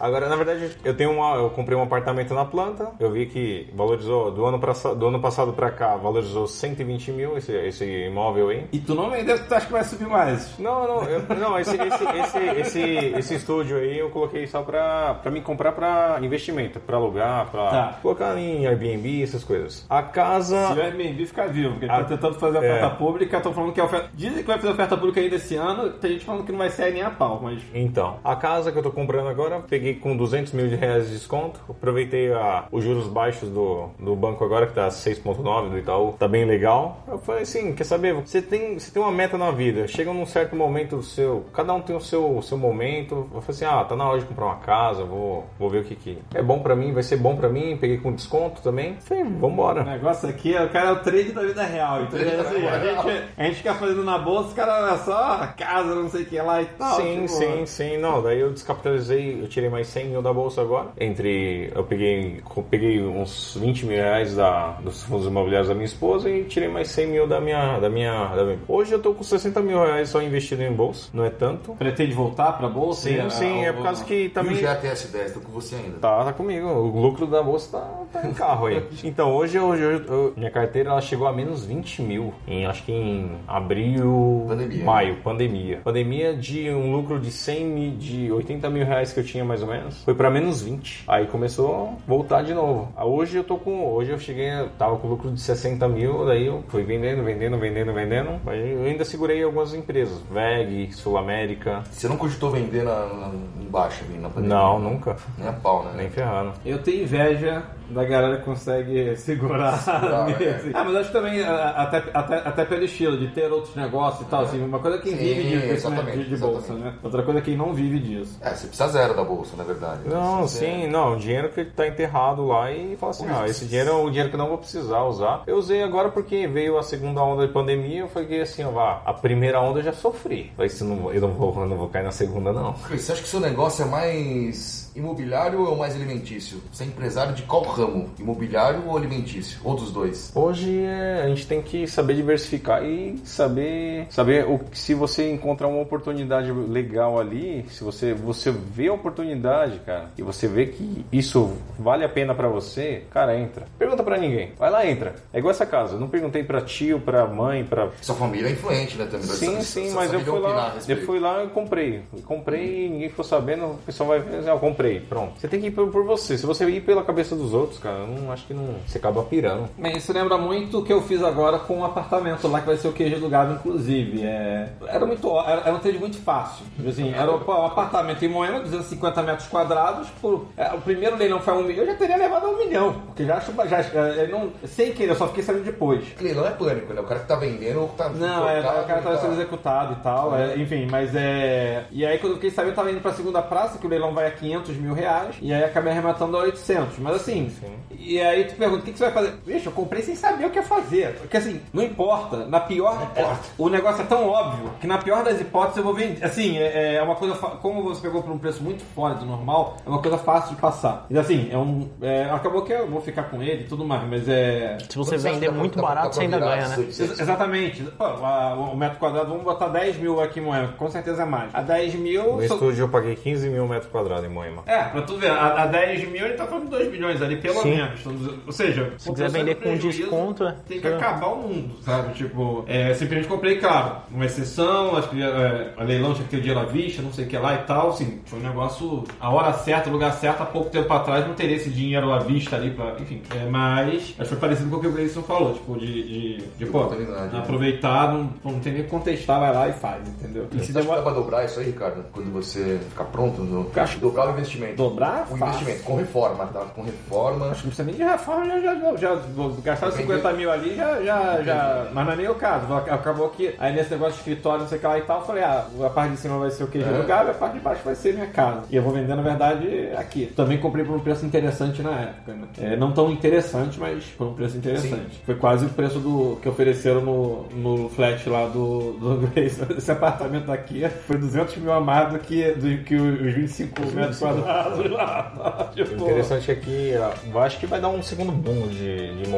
Speaker 4: Agora, na verdade, eu tenho uma, eu comprei um apartamento na planta. Eu vi que valorizou do ano, pra, do ano passado pra cá, valorizou 120 mil esse, esse imóvel aí.
Speaker 3: E tu não vendeu, tu acha que vai subir mais?
Speaker 4: Não, não, eu- não esse, esse, esse, esse, esse estúdio aí eu coloquei só pra, pra me comprar pra investimento, pra alugar, pra
Speaker 3: Tá.
Speaker 4: colocar em Airbnb, essas coisas. A casa.
Speaker 3: Se o Airbnb ficar vivo, porque
Speaker 4: Ah,
Speaker 3: tá tentando fazer oferta
Speaker 4: é.
Speaker 3: pública, estão falando que a oferta. Dizem que vai fazer oferta pública ainda esse ano, tem gente falando que não vai sair nem a pau, mas.
Speaker 4: Então, a casa que eu tô comprando agora, peguei com 200 mil de reais de desconto. Aproveitei a- os juros baixos do, do banco agora, que tá 6,9 do Itaú. Tá bem legal. Eu falei assim: quer saber? Você tem, você tem uma meta na vida. Chega num certo momento do seu. Cada um tem o seu, o seu momento. Eu falei assim: ah, tá na hora de comprar uma casa. Vou, vou ver o que, que é bom pra mim, vai ser bom pra mim. Peguei com desconto também. Falei,
Speaker 3: O
Speaker 4: vambora.
Speaker 3: negócio aqui, o cara é o trade da vida real, entendeu? Assim, a, gente, a gente fica fazendo na bolsa, os caras é só casa, não sei o que lá e tal.
Speaker 4: Sim,
Speaker 3: tipo,
Speaker 4: sim, sim. Não, daí eu descapitalizei, eu tirei mais 100 mil da bolsa agora. Entre. Eu peguei, eu peguei uns 20 mil reais da, dos fundos imobiliários da minha esposa e tirei mais 100 mil da minha. Da minha, da minha- Hoje eu tô com 60 mil reais só investido em bolsa, não é tanto.
Speaker 3: Pretende voltar pra bolsa?
Speaker 4: Sim, sim, é por causa que
Speaker 5: E o
Speaker 4: também.
Speaker 5: GTS 10 tá com você ainda.
Speaker 4: Tá, tá comigo. O lucro da bolsa tá, tá em carro aí. *laughs* Então, hoje, hoje, hoje, eu- minha carteira ela chegou a menos 20 mil. Em, acho que em abril,
Speaker 5: Pandemia.
Speaker 4: maio, pandemia. Pandemia de um lucro de 100 mil, de 80 mil reais que eu tinha mais ou menos, foi pra menos 20. Aí começou a voltar de novo. Ah, Hoje eu tô com, hoje eu cheguei, eu tava com lucro de 60 mil, daí eu fui vendendo, vendendo, vendendo, vendendo. Mas eu ainda segurei algumas empresas, VEG, Sul América.
Speaker 5: Você não cogitou vender na, na, em baixa, na pandemia?
Speaker 4: Não, nunca.
Speaker 5: Nem a pau, né?
Speaker 4: Nem ferrando.
Speaker 3: Eu tenho inveja da galera que consegue segurar.
Speaker 5: Segurar, é.
Speaker 3: Ah, mas acho que também, ah, até, até, até pelo estilo, de ter outros negócios e tal. Assim, uma coisa é quem
Speaker 5: Sim,
Speaker 3: vive de de, de bolsa,
Speaker 5: exatamente.
Speaker 3: né? Outra coisa é quem não vive disso.
Speaker 5: É, você precisa zero da bolsa, na verdade.
Speaker 4: Não,
Speaker 5: Você-
Speaker 4: sim, não, o dinheiro que tá enterrado lá e fala assim, ah, esse dinheiro é o dinheiro que eu não vou precisar usar. Eu usei agora porque veio a segunda onda de pandemia, eu falei assim, ó, vá, a primeira onda eu já sofri. Falei, se não, eu não vou, eu não vou cair na segunda, não.
Speaker 5: Cris, Você acha que seu negócio é mais imobiliário ou mais alimentício? Você é empresário de qual ramo? Imobiliário ou alimentício? Ou dos dois?
Speaker 4: Hoje é, a gente tem que saber diversificar e saber saber o se você encontrar uma oportunidade legal ali, se você você vê a oportunidade, cara, e você vê que isso vale a pena pra você, cara, entra. Pergunta pra ninguém. Vai lá, entra. É igual essa casa. Eu não perguntei pra tio, pra mãe, pra
Speaker 5: Sua família é influente, né? Também.
Speaker 4: Sim, sim, mas eu
Speaker 5: sabe
Speaker 4: fui lá, eu fui lá e comprei. Eu comprei e ninguém ficou sabendo, o pessoal vai ver, eu comprei, pronto. Você tem que ir por, por você. Se você ir pela cabeça dos outros, cara, eu não acho que não. Você acaba pirando.
Speaker 3: Bem, isso lembra muito o que eu fiz agora com o apartamento lá, que vai ser o QG do Gado, inclusive. É, era muito era, era um trade muito fácil. Tipo Assim, era o- pô, um apartamento em Moema, 250 metros quadrados. Por, é, o primeiro leilão foi a um milhão, eu já teria levado a um milhão. Porque já acho. Já, é, não, sem querer, eu só fiquei sabendo depois.
Speaker 5: Leilão é pânico, né? O cara que tá vendendo ou tá.
Speaker 3: Não, é, o cara tava
Speaker 5: tá-
Speaker 3: sendo executado e tal, é, enfim, mas é. E aí quando eu fiquei sabendo, eu tava indo pra segunda praça, que o leilão vai a 500 mil reais, e aí acabei arrematando a 800. Mas assim, e aí tu pergunta, o que, que você vai fazer? Vixe, eu comprei sem saber o que ia fazer. Porque assim, não importa, na pior. é, o negócio é tão óbvio que na pior das hipóteses eu vou vender. Assim, é, é uma coisa. Como você pegou por um preço muito fora do normal, é uma coisa fácil de passar. E assim, é um. é, acabou que eu vou ficar com ele e tudo mais, mas é.
Speaker 1: Se você vender muito
Speaker 5: dá
Speaker 1: barato, você ainda ganha, né?
Speaker 5: 800?
Speaker 3: Ex- Exatamente. Pô, a- o metro quadrado, vamos botar 10 mil aqui em Moema, com certeza é mais. A 10 mil.
Speaker 4: No estúdio eu paguei 15 mil metros quadrados em Moema.
Speaker 3: É, pra tu ver, a, a 10 mil ele tá falando 2 milhões ali, pelo
Speaker 1: Sim.
Speaker 3: menos. Então, Ou seja,
Speaker 1: Se quiser vender com desconto, é.
Speaker 3: Tem que acabar o mundo, sabe? Tipo, é, simplesmente comprei, claro, uma exceção, acho que é, a leilão tinha que ter o dia à vista, não sei o que lá e tal, assim, foi um negócio, a hora certa, o lugar certo, há pouco tempo atrás não teria esse dinheiro à vista ali pra, enfim, é, mas acho que foi parecido com o que o Gleison falou, tipo, de, de, de pô,
Speaker 5: Oportunidade, né?
Speaker 3: aproveitar, não, pô, não tem nem que contestar, vai lá e faz, entendeu? E se
Speaker 5: dá pra dobrar isso aí, Ricardo? Quando você ficar pronto no.
Speaker 3: Acho-
Speaker 5: Dobrar o investimento.
Speaker 3: Dobrar,
Speaker 5: O
Speaker 3: fácil.
Speaker 5: investimento, com reforma, tá? Com reforma.
Speaker 3: Acho que não precisa nem de reforma, já, já, já, já gastaram 50 mil ali, já, já, já. Mas não é nem o caso. Acabou que aí nesse negócio de escritório, não sei o que lá e tal, eu falei, ah, a parte de cima vai ser o QG
Speaker 5: É.
Speaker 3: do e a parte de baixo vai ser minha casa. E eu vou vender, na verdade, aqui. Também comprei por um preço interessante na época, né? É, não tão interessante, mas por um preço interessante. Foi quase o preço do que ofereceram no, no flat lá do, do Grace. *laughs* Esse apartamento daqui foi 200 mil a mais do que, do que os 25 metros quadrados lá.
Speaker 4: O interessante é que eu acho que vai dar um segundo boom de, de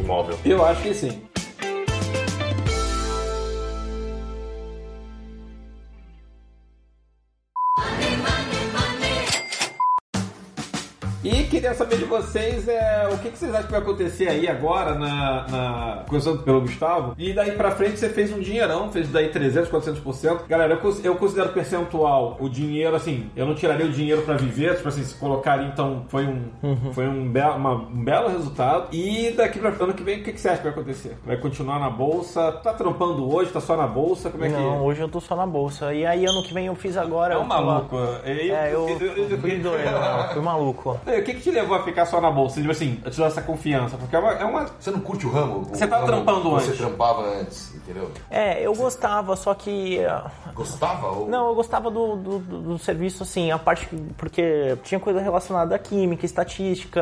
Speaker 4: imóvel.
Speaker 3: Eu acho que sim. Vocês é, o que, que vocês acham que vai acontecer aí agora na, na começando pelo Gustavo. E daí pra frente você fez um dinheirão, fez daí 300, 400%. Galera, eu, eu considero percentual o dinheiro, assim, eu não tiraria o dinheiro pra viver, tipo assim, se colocaria, então foi um, foi um, be uma- um belo resultado. E daqui pra ano que vem, o que, que você acha que vai acontecer? Vai continuar na bolsa? Tá trampando hoje? Tá só na bolsa? Como é que
Speaker 1: Não, hoje eu tô só na bolsa. E aí ano que vem eu fiz agora.
Speaker 3: é?
Speaker 1: Eu
Speaker 3: um maluco. Eu,
Speaker 1: É, eu
Speaker 3: eu- eu- eu-
Speaker 1: fui doido, não, fui maluco. *laughs*
Speaker 3: O que, que te levou a ficar só na bolsa? Tipo assim, te deu essa confiança? Porque é uma. é uma-
Speaker 5: Você não curte o ramo?
Speaker 3: Você
Speaker 5: O
Speaker 3: tava
Speaker 5: ramo
Speaker 3: trampando
Speaker 5: que Você
Speaker 3: antes.
Speaker 5: trampava antes, entendeu?
Speaker 1: É, eu gostava, só que. ah,
Speaker 5: Gostava? Ou...
Speaker 1: Não, eu gostava do, do, do- do serviço, assim, a parte. que- Porque tinha coisa relacionada à química, estatística.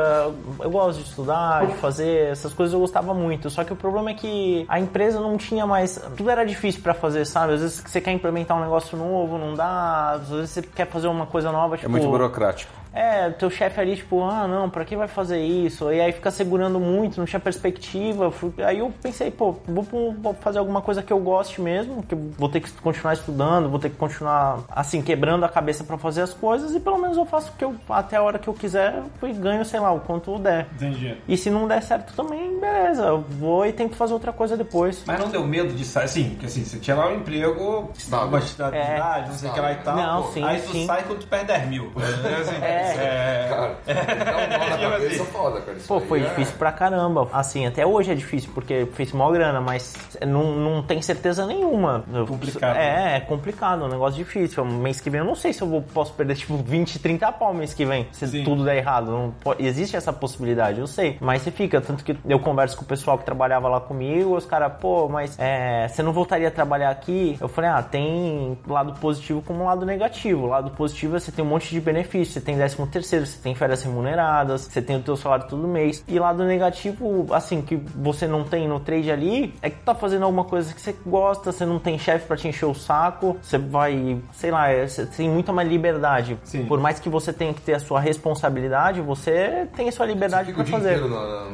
Speaker 1: Eu gosto de estudar, de fazer, essas coisas eu gostava muito. Só que o problema é que a empresa não tinha mais. Tudo era difícil pra fazer, sabe? Às vezes você quer implementar um negócio novo, não dá. Às vezes você quer fazer uma coisa nova,
Speaker 4: É
Speaker 1: tipo.
Speaker 4: muito burocrático.
Speaker 1: É, teu chefe ali, tipo, ah, não, pra que vai fazer isso? E aí fica segurando muito, não tinha perspectiva. Aí eu pensei, pô, vou, vou fazer alguma coisa que eu goste mesmo, que eu vou ter que continuar estudando, vou ter que continuar, assim, quebrando a cabeça pra fazer as coisas e pelo menos eu faço o que eu, até a hora que eu quiser e ganho, sei lá, o quanto der.
Speaker 3: Entendi.
Speaker 1: E se não der certo também, beleza, eu vou e tento fazer outra coisa depois.
Speaker 3: Mas não deu medo de sair, assim, porque assim, você tinha lá um emprego, uma estabilidade, não sei o que lá e tal.
Speaker 1: Não,
Speaker 3: Pô,
Speaker 1: sim,
Speaker 3: Aí tu
Speaker 1: sim.
Speaker 3: sai quando tu perde 10 mil. Assim,
Speaker 1: É. *laughs*
Speaker 5: Cara, *laughs* dá um nó na cabeça foda, cara.
Speaker 1: Pô, foi
Speaker 5: é-
Speaker 1: difícil pra caramba. Assim, até hoje é difícil, porque fez mó grana, mas não, não tem certeza nenhuma.
Speaker 3: Complicado.
Speaker 1: É, é complicado, é um negócio difícil. Mês que vem eu não sei se eu vou, posso perder, tipo, 20, 30 pau mês que vem, se
Speaker 3: Sim.
Speaker 1: tudo der errado. Não po- existe essa possibilidade, eu sei. Mas você fica, tanto que eu converso com o pessoal que trabalhava lá comigo, os caras, pô, mas é, você não voltaria a trabalhar aqui? Eu falei, ah, tem lado positivo como lado negativo. O lado positivo é você tem um monte de benefícios, você tem 13 terceiro, você tem férias remuneradas, você tem o teu salário todo mês. E lado negativo, assim, que você não tem no trade ali, é que tá fazendo alguma coisa que você gosta, você não tem chefe pra te encher o saco, você vai, sei lá, é, você tem muita mais liberdade.
Speaker 3: Sim.
Speaker 1: Por mais que você tenha que ter a sua responsabilidade, você tem a sua liberdade
Speaker 5: dia
Speaker 1: fazer.
Speaker 5: inteiro na,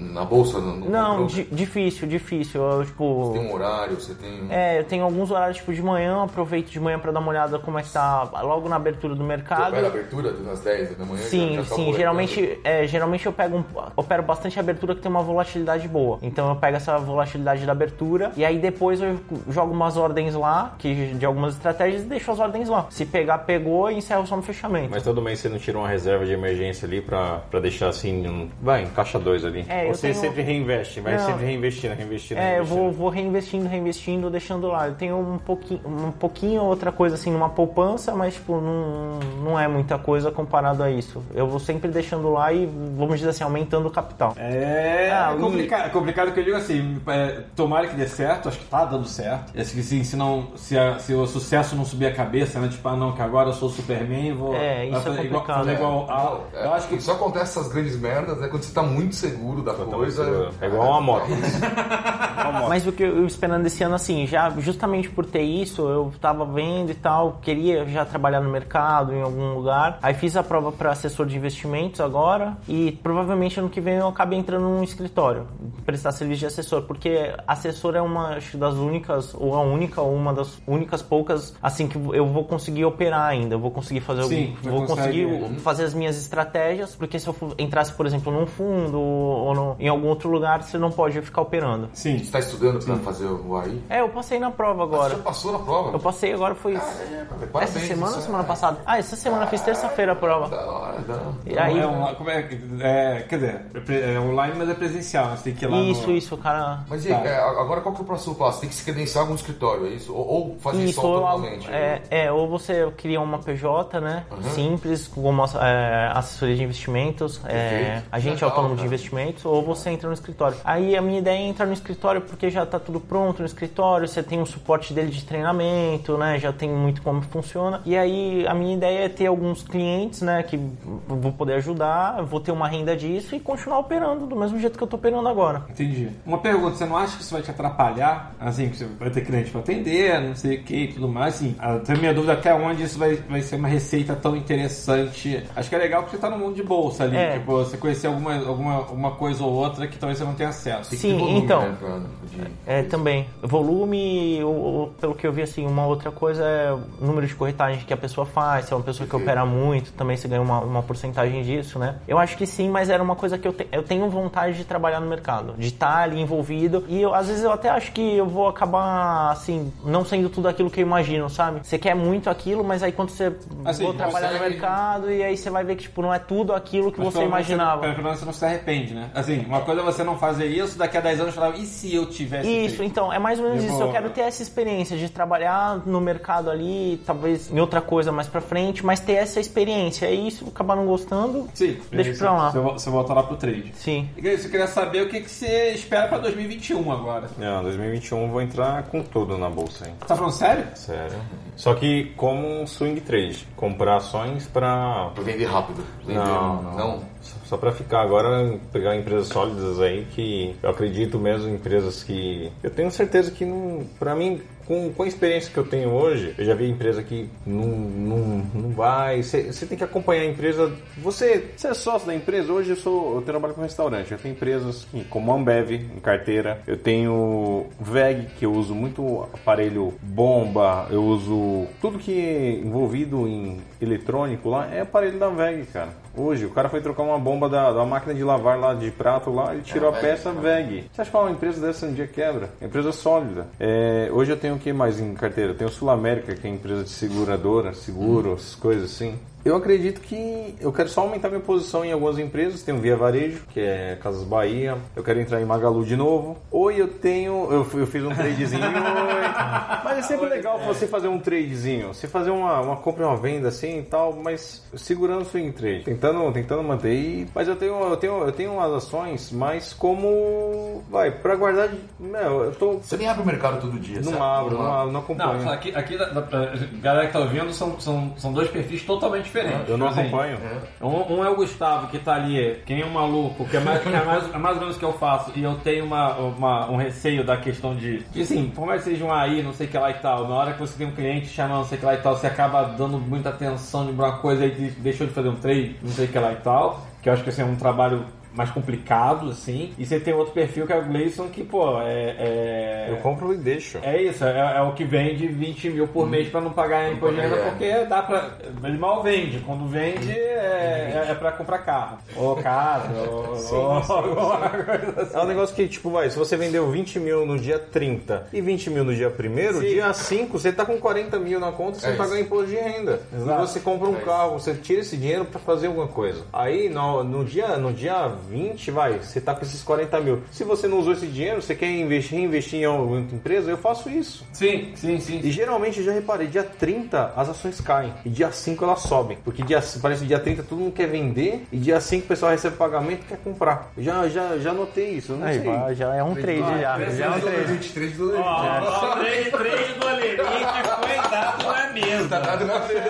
Speaker 5: na bolsa? No, no
Speaker 1: Não,
Speaker 5: compro-
Speaker 1: di- difícil, difícil. Eu, tipo.
Speaker 5: Tem um horário, você tem...
Speaker 1: É, eu tenho alguns horários, tipo, de manhã, aproveito de manhã pra dar uma olhada como é que tá logo na abertura do
Speaker 5: Você
Speaker 1: mercado.
Speaker 5: opera a abertura às 10 da manhã?
Speaker 1: Sim,
Speaker 5: já, já
Speaker 1: sim. Geralmente, é, geralmente eu pego um, opero bastante abertura que tem uma volatilidade boa. Então eu pego essa volatilidade da abertura e aí depois eu jogo umas ordens lá, que de algumas estratégias, e deixo as ordens lá. Se pegar, pegou e encerro só no fechamento.
Speaker 4: Mas todo mês você não tira uma reserva de emergência ali pra, pra deixar assim, um- vai, em caixa dois ali.
Speaker 1: É,
Speaker 4: Ou
Speaker 1: eu
Speaker 4: você
Speaker 1: tenho-
Speaker 4: sempre reinveste, vai
Speaker 1: Não.
Speaker 4: sempre reinvestindo, reinvestindo,
Speaker 1: É, eu
Speaker 4: reinvestindo.
Speaker 1: vou, vou reinvestindo, reinvestindo, deixando lá. Eu tenho um pouquinho, um pouquinho outra coisa assim numa poupança, mas tipo, não, não é muita coisa comparado a isso. Eu vou sempre deixando lá e, vamos dizer assim, aumentando o capital.
Speaker 3: É
Speaker 1: Ah, e-
Speaker 3: complicado, é complicado que eu digo assim, é, tomara que dê certo, acho que tá dando certo. E assim, se, se, não, se, a- se o sucesso não subir a cabeça, né? Tipo, ah não, que agora eu sou o Superman, vou.
Speaker 1: É, isso é
Speaker 3: fazer igual,
Speaker 1: complicado.
Speaker 3: fazer
Speaker 5: É,
Speaker 3: igual a-
Speaker 5: é,
Speaker 3: eu acho que
Speaker 5: Só acontece essas grandes merdas, né? Quando você tá muito seguro da coisa.
Speaker 4: É igual uma moto. *laughs*
Speaker 1: Mas o que eu esperando esse ano, assim, já justamente por ter isso, eu tava vendo e tal, queria já trabalhar no mercado, em algum lugar. Aí fiz a prova para assessor de investimentos agora e provavelmente ano que vem eu acabei entrando num escritório, prestar serviço de assessor, porque assessor é uma acho, das únicas, ou a única, ou uma das únicas poucas, assim, que eu vou conseguir operar ainda, eu vou conseguir fazer,
Speaker 3: Sim,
Speaker 1: algum- vou
Speaker 3: consegue-
Speaker 1: conseguir fazer as minhas estratégias, porque se eu entrasse, por exemplo, num fundo ou no- em algum outro lugar, você não pode ficar operando.
Speaker 3: sim.
Speaker 5: Você tá estudando pra fazer o AI?
Speaker 1: É, eu passei na prova
Speaker 5: Você
Speaker 1: agora.
Speaker 5: já passou na prova?
Speaker 1: Eu passei agora, foi
Speaker 5: Caramba, parabéns,
Speaker 1: essa semana ou
Speaker 5: é-
Speaker 1: semana passada? Ah, essa semana eu fiz terça-feira a prova.
Speaker 5: Da hora, da hora.
Speaker 1: E aí,
Speaker 3: é, como é, que- é, quer dizer, é é online, mas é presencial? Você tem que ir lá
Speaker 1: isso,
Speaker 3: no...
Speaker 1: isso, cara.
Speaker 5: Mas e aí,
Speaker 3: Tá.
Speaker 5: é, agora qual que é o próximo passo? Tem que se credenciar algum escritório, é isso? Ou, ou fazer isso
Speaker 1: Isso,
Speaker 5: autonomamente?
Speaker 1: é, é, ou você cria uma PJ, né? Simples, com uma é, assessoria de investimentos, é, agente autônomo de
Speaker 5: cara.
Speaker 1: Investimentos, ou você entra no escritório. Aí a minha ideia é entrar no escritório porque já tá tudo pronto no escritório, você tem um suporte dele de treinamento, né? Já tem muito como funciona. E aí a minha ideia é ter alguns clientes, né? Que vou poder ajudar, vou ter uma renda disso e continuar operando do mesmo jeito que eu tô operando agora.
Speaker 3: Entendi. Uma pergunta, você não acha que isso vai te atrapalhar? Assim, que você vai ter cliente pra atender, não sei o que e tudo mais, assim. Até minha dúvida até onde isso vai, vai ser uma receita tão interessante. Acho que é legal porque você tá no mundo de bolsa ali.
Speaker 1: É.
Speaker 3: Tipo, você conhecer alguma, alguma uma coisa ou outra que talvez você não tenha acesso.
Speaker 1: Sim,
Speaker 5: volume,
Speaker 1: então.
Speaker 5: né, pra- de-
Speaker 1: É, também. Volume, ou- ou, pelo que eu vi, assim, uma outra coisa é o número de corretagem que a pessoa faz. Se é uma pessoa que opera muito, também você ganha uma, uma porcentagem disso, né? Eu acho que sim, mas era uma coisa que eu, te- eu tenho vontade de trabalhar no mercado, de estar ali envolvido. E eu, às vezes eu até acho que eu vou acabar, assim, não sendo tudo aquilo que eu imagino, sabe? Você quer muito aquilo, mas aí quando você
Speaker 3: Assim,
Speaker 1: vou trabalhar no
Speaker 5: consegue-
Speaker 1: mercado e aí você vai ver que, tipo, não é tudo aquilo que
Speaker 3: Mas
Speaker 1: você imaginava.
Speaker 3: Você, pelo menos você não se arrepende, né? Assim, uma coisa é você não fazer isso, daqui a 10 anos você fala, e se eu tivesse
Speaker 1: Isso,
Speaker 3: feito?
Speaker 1: então, é mais ou menos
Speaker 3: Eu
Speaker 1: isso.
Speaker 3: vou-
Speaker 1: Eu quero ter essa experiência de trabalhar no mercado ali, talvez em outra coisa mais pra frente, mas ter essa experiência. E isso acaba acabar não gostando,
Speaker 3: Sim,
Speaker 1: deixa
Speaker 3: aí
Speaker 1: pra lá.
Speaker 3: Você, você volta lá pro trade.
Speaker 1: Sim.
Speaker 3: E eu queria saber o que, que você espera pra 2021 agora.
Speaker 4: Não, 2021 eu vou entrar com tudo na bolsa, hein?
Speaker 3: Tá falando sério?
Speaker 4: Sério. Só que como um swing trade. Comprar ações pra.
Speaker 5: Pra vender rápido. Vender,
Speaker 4: Não, não. Só pra ficar agora, pegar empresas sólidas aí que eu acredito mesmo, empresas que. Eu tenho certeza que não. Pra mim, com, com a experiência que eu tenho hoje, eu já vi empresa que não, não, não vai. Você você tem que acompanhar a empresa. Você, você é sócio da empresa, hoje eu sou. Eu trabalho com restaurante. Eu tenho empresas que, como a Ambev em carteira. Eu tenho VEG, que eu uso muito aparelho bomba, eu uso tudo que é envolvido em eletrônico lá é aparelho da VEG, cara. Hoje, o cara foi trocar uma bomba da, da máquina de lavar lá de prato lá, ele tirou a
Speaker 5: VEG,
Speaker 4: peça VEG. Você acha que uma empresa dessa um dia quebra? É empresa sólida. É, hoje eu tenho o que mais em carteira? Tenho o Sul América, que é empresa de seguradora, seguro, essas coisas assim. Eu acredito que eu quero só aumentar minha posição em algumas empresas. Tem o Via Varejo, que é Casas Bahia. Eu quero entrar em Magalu de novo. Ou eu tenho. Eu, eu fiz um tradezinho. oi. *laughs* mas é sempre legal você fazer um tradezinho. Você fazer uma, uma compra e uma venda assim e tal, mas segurando o swing trade. Tentando, tentando manter. E- mas eu tenho, eu, tenho, eu tenho umas ações, mas como. Vai, pra guardar. de- Meu, eu tô.
Speaker 5: Você nem abre o mercado todo dia,
Speaker 4: Não
Speaker 5: certo?
Speaker 4: abro, não, abro, não
Speaker 3: Não,
Speaker 4: acompanho.
Speaker 3: aqui, aqui da, da, da galera que tá ouvindo são, são, são dois perfis totalmente diferentes.
Speaker 4: Eu não
Speaker 3: Assim,
Speaker 4: acompanho.
Speaker 3: Um, um é o Gustavo, que tá ali, quem é um maluco, que é mais, que é mais, é mais ou menos o que eu faço, e eu tenho uma, uma- um receio da questão de, de assim, por mais que seja um AI, não sei o que lá e tal, na hora que você tem um cliente chamando, não sei o que lá e tal, você acaba dando muita atenção de uma coisa e de- deixou de fazer um trade, não sei o que lá e tal, que eu acho que assim, é um trabalho mais complicado, assim, e você tem outro perfil que é o Gleison, que, pô, é... é...
Speaker 4: Eu compro e deixo.
Speaker 3: É isso, é, é o que vende 20 mil por mês pra não pagar imposto de renda,
Speaker 5: é.
Speaker 3: porque dá pra. Ele mal vende. Quando vende, é, é, é pra comprar carro. Ou casa, ou, *laughs* ou alguma coisa assim.
Speaker 4: É um negócio que, tipo, vai, se você vendeu 20 mil no dia 30 e 20 mil no dia 1 dia 5 você tá com 40 mil na conta sem
Speaker 5: É
Speaker 4: pagar imposto de renda.
Speaker 3: Exato.
Speaker 4: E você compra um
Speaker 5: É
Speaker 4: carro, você tira esse dinheiro pra fazer alguma coisa. Aí, no, no, dia, no dia 20, vai, você tá com esses 40 mil. Se você não usou esse dinheiro, você quer investir, investir em alguma empresa, eu faço isso.
Speaker 3: Sim, sim, sim.
Speaker 4: E geralmente, eu já reparei, dia 30 as ações caem. E dia 5 elas sobem. Porque dia, parece que dia 30 todo mundo quer vender. E dia 5 o pessoal recebe pagamento e quer comprar. Eu Já, já, já notei isso. Não
Speaker 1: Aí,
Speaker 4: sei.
Speaker 1: vai, já é um trade já. Já é um trade.
Speaker 5: 23 do leite.
Speaker 3: Ó, três, três do Alerite foi dado na mesa.
Speaker 5: Tá dado na mesa.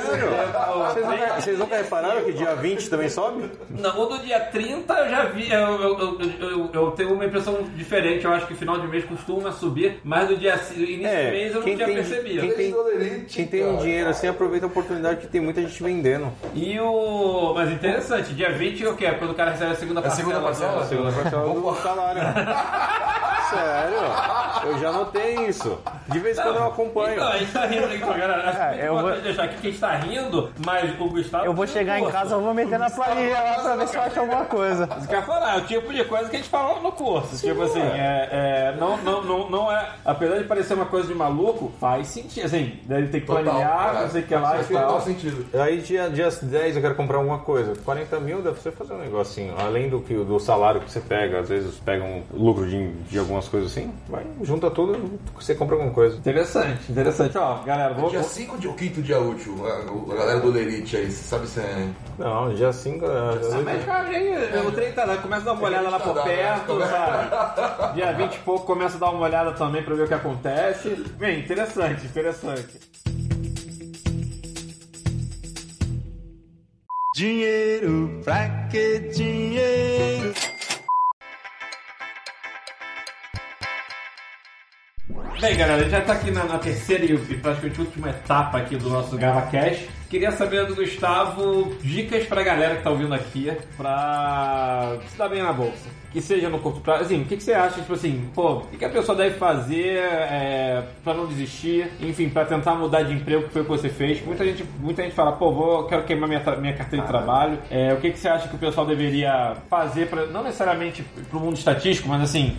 Speaker 4: Vocês nunca, vocês nunca repararam que dia 20 também sobe?
Speaker 3: Não, o do dia 30 eu já vi, eu, eu, eu, eu, eu tenho uma impressão diferente. Eu acho que final de mês costuma subir, mas do dia início
Speaker 4: É,
Speaker 3: de mês eu não tinha
Speaker 4: tem-
Speaker 3: percebido.
Speaker 4: quem tem- Quem tem um dinheiro assim, aproveita a oportunidade que tem muita gente vendendo.
Speaker 3: E o. Mas interessante, dia 20 é o quê? É quando o cara recebe a segunda
Speaker 5: É a
Speaker 3: parcela.
Speaker 5: segunda parcela?
Speaker 3: né?
Speaker 4: Segunda parcela do salário. *laughs* Sério? Eu já notei isso. De vez em quando eu acompanho.
Speaker 3: Então, a gente tá rindo aqui, galera. Acho que
Speaker 1: É, eu vou-
Speaker 3: deixar aqui que a gente tá rindo, mas o Gustavo.
Speaker 1: Eu vou chegar em casa, eu vou meter na planilha lá pra ver se eu acho alguma coisa.
Speaker 3: Você quer falar, é o tipo de coisa que a gente falou no curso. tipo assim, é, é, não, não, não, não é. Apesar de parecer uma coisa de maluco, faz sentido. Assim, deve ter que
Speaker 5: Total,
Speaker 3: planear,
Speaker 5: é.
Speaker 3: não sei o que lá e
Speaker 5: Faz total
Speaker 3: tal.
Speaker 5: sentido.
Speaker 4: Aí dia, dia 10 eu quero comprar alguma coisa. 40 mil deve você fazer um negocinho. Além do que do salário que você pega, às vezes pega um lucro de, de algumas coisas assim, vai, junta tudo, você compra alguma coisa.
Speaker 3: Interessante, interessante. Ó, galera, vou.
Speaker 5: Dia 5 de o quinto dia útil, a, a galera do Lerite aí, você sabe se é.
Speaker 4: Não, dia 5.
Speaker 3: Mas, cara, aí, o trem tá lá, começa a dar uma olhada lá por
Speaker 5: tá,
Speaker 3: perto,
Speaker 5: né?
Speaker 3: sabe? Dia 20 e pouco começa a dar uma olhada também pra ver o que acontece. Bem, interessante, interessante.
Speaker 6: Dinheiro, pra que dinheiro?
Speaker 3: Bem, galera, já tá aqui na, na terceira e e praticamente última etapa aqui do nosso GavaCast. Queria saber do Gustavo dicas pra galera que tá ouvindo aqui pra se dar bem na bolsa. Que seja no curto prazo. Assim, o que, que você acha, tipo assim, pô, o que, que a pessoa deve fazer é, pra não desistir? Enfim, pra tentar mudar de emprego, que foi o que você fez. Muita gente, muita gente fala, pô, vou, quero queimar minha, minha carteira de trabalho. É, o que, que você acha que o pessoal deveria fazer, pra, não necessariamente pro mundo estatístico, mas assim,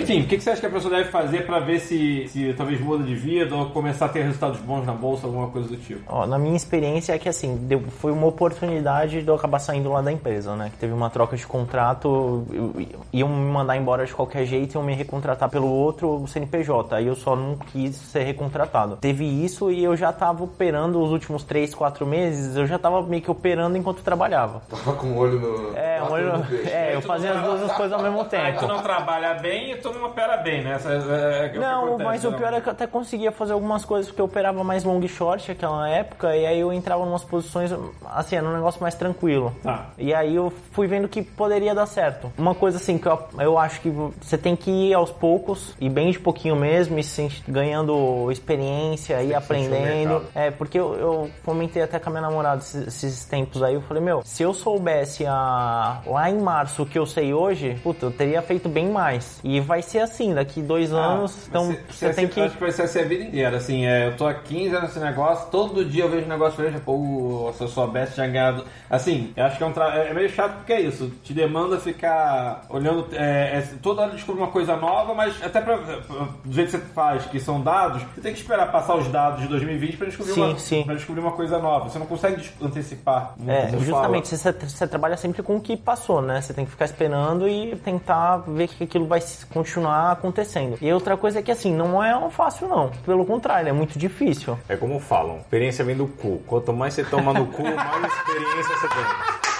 Speaker 3: enfim, o que, que você acha que a pessoa deve fazer pra ver se, se talvez muda de vida ou começar a ter resultados bons na bolsa, alguma coisa do tipo?
Speaker 1: Ó, na minha experiência experiência é que assim, deu- foi uma oportunidade de eu acabar saindo lá da empresa, né? Que teve uma troca de contrato, eu- iam me mandar embora de qualquer jeito e iam me recontratar pelo outro CNPJ. Aí eu só não quis ser recontratado. Teve isso e eu já tava operando os últimos 3, 4 meses, eu já tava meio que operando enquanto trabalhava.
Speaker 5: Tava com o olho no.
Speaker 1: É, um olho,
Speaker 5: no
Speaker 1: é eu fazia as duas coisas ao mesmo *laughs*
Speaker 3: Aí
Speaker 1: tempo.
Speaker 3: tu não trabalha bem e tu não opera bem, né? É, é que
Speaker 1: Não,
Speaker 3: acontece,
Speaker 1: mas o
Speaker 3: né?
Speaker 1: pior é que eu até conseguia fazer algumas coisas porque eu operava mais long short naquela época e aí eu entrava em umas posições, assim, era um negócio mais tranquilo.
Speaker 3: Tá.
Speaker 1: E aí eu fui vendo que poderia dar certo. Uma coisa assim que eu, eu acho que você tem que ir aos poucos e bem de pouquinho mesmo e se ganhando experiência e aprendendo. É, porque eu, eu comentei até com a minha namorada esses, esses tempos aí, eu falei, meu, se eu soubesse a, lá em março o que eu sei hoje, puta, eu teria feito bem mais. E vai ser assim, daqui dois anos, então
Speaker 3: ser-
Speaker 1: você
Speaker 3: vai
Speaker 1: tem que...
Speaker 3: Acho que vai ser a vida inteira. Assim, é, eu tô há 15 anos nesse negócio, todo dia eu vejo um negócio diferente. Pô, se eu soubesse, tinha ganhado. Assim, eu acho que é, um tra... é meio chato porque é isso. Te demanda ficar olhando. É, é, toda hora descobrir uma coisa nova, mas até pra, do jeito que você faz, que são dados, você tem que esperar passar os dados de 2020 pra descobrir,
Speaker 1: Sim,
Speaker 3: uma,
Speaker 1: sim.
Speaker 3: pra descobrir uma coisa nova. Você não consegue antecipar.
Speaker 1: É, justamente, você, você trabalha sempre com o que passou, né? Você tem que ficar esperando e tentar ver que aquilo vai continuar acontecendo. E outra coisa é que, assim, não é fácil, não. Pelo contrário, é muito difícil.
Speaker 4: É como falam, experiência vem do cu. Quanto mais você toma no cu, mais experiência você tem.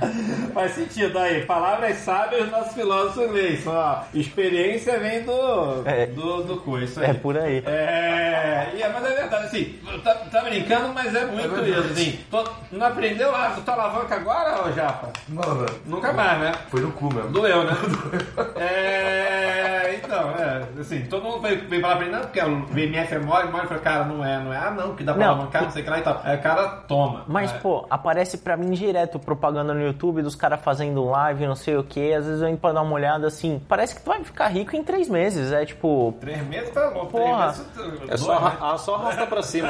Speaker 4: *laughs*
Speaker 3: Faz sentido aí. Palavras sábias nosso filósofo Gleison. ó. Experiência vem do,
Speaker 1: É.
Speaker 3: do, do cu, isso aí.
Speaker 1: É por aí.
Speaker 3: É, é, mas é verdade, assim, tá, tá brincando, mas é muito
Speaker 5: verdade.
Speaker 3: isso, assim. Tô- não aprendeu a tua alavanca agora, ô Japa?
Speaker 5: Mano,
Speaker 3: Nunca mais, né?
Speaker 5: foi no cu mesmo.
Speaker 3: Doeu, né? *laughs* é, então, é, assim, todo mundo veio, veio falar pra ele, não, porque o VMF é mole, mole, falei, cara, não é, não é, ah, não, que dá pra
Speaker 1: Não.
Speaker 3: alavancar, não sei o que lá e tal. Aí o cara toma.
Speaker 1: Mas,
Speaker 3: É.
Speaker 1: pô, aparece pra mim direto propaganda no YouTube dos caras fazendo live, não sei o que. Às vezes eu entro pra dar uma olhada assim. Parece que tu vai ficar rico em três meses. É tipo.
Speaker 3: Três meses tá bom,
Speaker 1: Porra.
Speaker 3: três meses.
Speaker 4: É só,
Speaker 3: dois, né?
Speaker 4: arra- ah, só arrasta pra cima.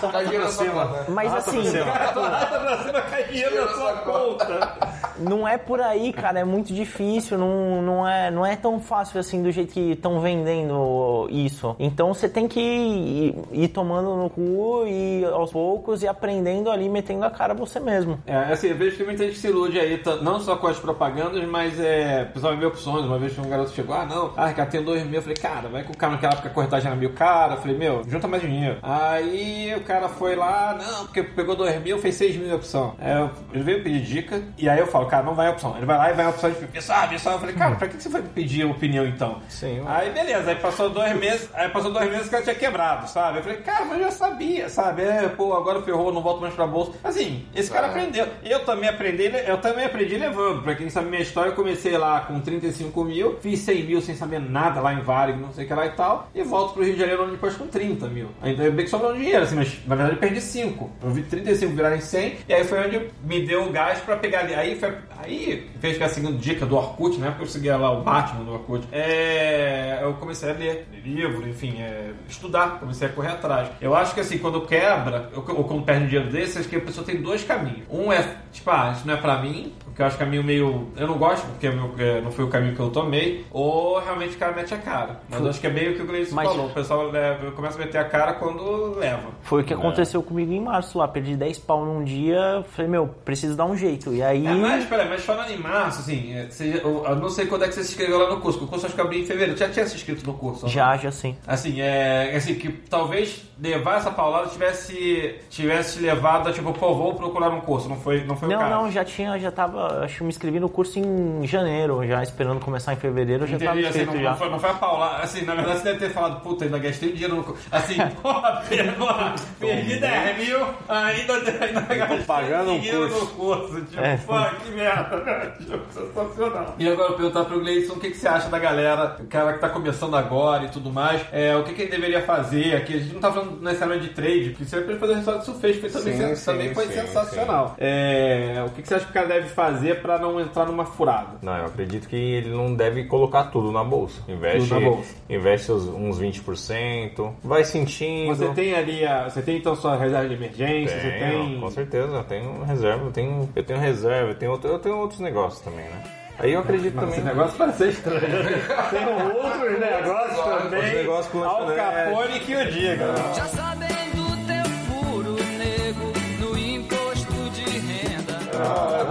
Speaker 4: só.
Speaker 5: Tá dinheiro sua conta.
Speaker 1: Mas assim,
Speaker 3: Arrasta pra cima, cai dinheiro na sua conta.
Speaker 1: não é por aí, cara. É muito difícil. Não, não, é, não é tão fácil assim do jeito que estão vendendo isso. Então você tem que ir, ir tomando no cu e aos poucos e aprendendo ali, metendo a cara você mesmo.
Speaker 3: É, assim, eu vejo que muita gente se ilude aí, não só com as propagandas, mas é. Me vê opções. Uma vez um garoto chegou, ah, não, ah, Ricardo, tem dois mil. Eu falei, cara, vai com o cara naquela época a corretagem era mil cara. Eu falei, meu, junta mais dinheiro. Aí o cara foi lá, não, porque pegou dois mil, fez seis mil de opção. É, eu- ele veio pedir dica, e aí eu falo, cara, não vai a opção. Ele vai lá e vai a opção de pessoal, pessoal. Eu falei, cara, pra que você foi pedir opinião então?
Speaker 4: Sim,
Speaker 3: Aí beleza, aí passou dois meses, aí passou dois meses que ela tinha quebrado, sabe? Eu falei, cara, mas eu já sabia, sabe? É, pô, agora ferrou, não volto mais pra bolsa. Assim, esse cara
Speaker 5: Ah.
Speaker 3: aprendeu. Eu também aprendi, eu também aprendi levando. Pra quem sabe minha história, eu comecei lá com 35 mil, fiz 100 mil sem saber nada lá em Varig, não sei o que lá e tal, e volto pro Rio de Janeiro ano depois com 30 mil. Ainda bem que sobrou dinheiro, assim, mas na verdade eu perdi 5. Eu vi 35 virarem 100, e aí foi onde me deu o gás pra pegar ali. Aí, foi, aí fez que a segunda dica do Orkut, né? Porque eu seguia lá o Batman do Orkut. É, eu comecei a ler, livro, enfim, é, estudar, comecei a correr atrás. Eu acho que assim, quando quebra, ou quando perde um dinheiro desse, acho que a pessoa tem dois caminhos. Um é, tipo, ah, isso não é pra mim, porque eu acho caminho meio. Eu não gosto, porque é meu- é, não foi o caminho que eu tomei, ou realmente o cara mete a cara. Mas eu acho que é meio o que o Gleison
Speaker 1: Mas-
Speaker 3: falou. O pessoal leva, começa a meter a cara quando leva.
Speaker 1: Foi o que aconteceu comigo em março lá. Perdi 10 pau num dia. Falei, meu, preciso dar um jeito. E aí.
Speaker 3: É, mas, peraí, mas falando em março, assim, é, você- eu, eu não sei quando é que você se inscreveu lá no curso, porque o curso acho que abriu em fevereiro. Já tinha se inscrito no curso?
Speaker 1: Já, já sim.
Speaker 3: Assim, é. Assim, que talvez levar essa paulada tivesse, tivesse te levado a tipo, pô, vou procurar um curso. Não foi, não foi o
Speaker 1: Não,
Speaker 3: caso.
Speaker 1: não, já tinha, já tava. Acho que eu me inscrevi no curso em janeiro, já esperando começar em fevereiro, eu já tava
Speaker 3: Entendi, assim, não,
Speaker 1: já.
Speaker 3: não, foi, não foi a paulada. Assim, na verdade você deve ter falado, puta, ainda gastei dinheiro no curso. Assim, porra, *laughs* porra, perdi 10 mil, ainda, ainda gastei
Speaker 4: pagando um
Speaker 3: dinheiro
Speaker 4: curso.
Speaker 3: no curso. Tipo,
Speaker 1: É.
Speaker 3: pô, que merda? Tipo, *laughs* sensacional. E agora eu perguntar pro Gleison o que, que você acha da galera, o cara que tá começando agora e tudo mais, é, o que, que ele deveria fazer aqui. A gente não tá falando necessariamente de trade, porque você vai fazer o resultado que isso fez, porque também,
Speaker 4: Sim,
Speaker 3: sen-
Speaker 4: sim,
Speaker 3: também foi
Speaker 4: sim,
Speaker 3: sensacional. É, o que, que você acha que o cara deve fazer fazer para não entrar numa furada?
Speaker 4: Não, eu acredito que ele não deve colocar tudo na bolsa. Investe,
Speaker 3: tudo na bolsa.
Speaker 4: investe uns 20%, vai sentindo.
Speaker 3: Você tem ali, a, você tem então sua reserva de emergência?
Speaker 4: Tenho, você
Speaker 3: tem...
Speaker 4: Com certeza, eu tenho reserva, eu tenho, eu tenho reserva, eu tenho, outro, eu tenho outros negócios também, né? Aí eu acredito
Speaker 3: Mas
Speaker 4: também.
Speaker 3: Esse negócio parece ser estranho. Né? Tem outros negócios também.
Speaker 4: Os negócios com
Speaker 3: Al Capone que eu diga.
Speaker 2: Já sabendo teu furo nego no imposto de renda.
Speaker 3: Ah,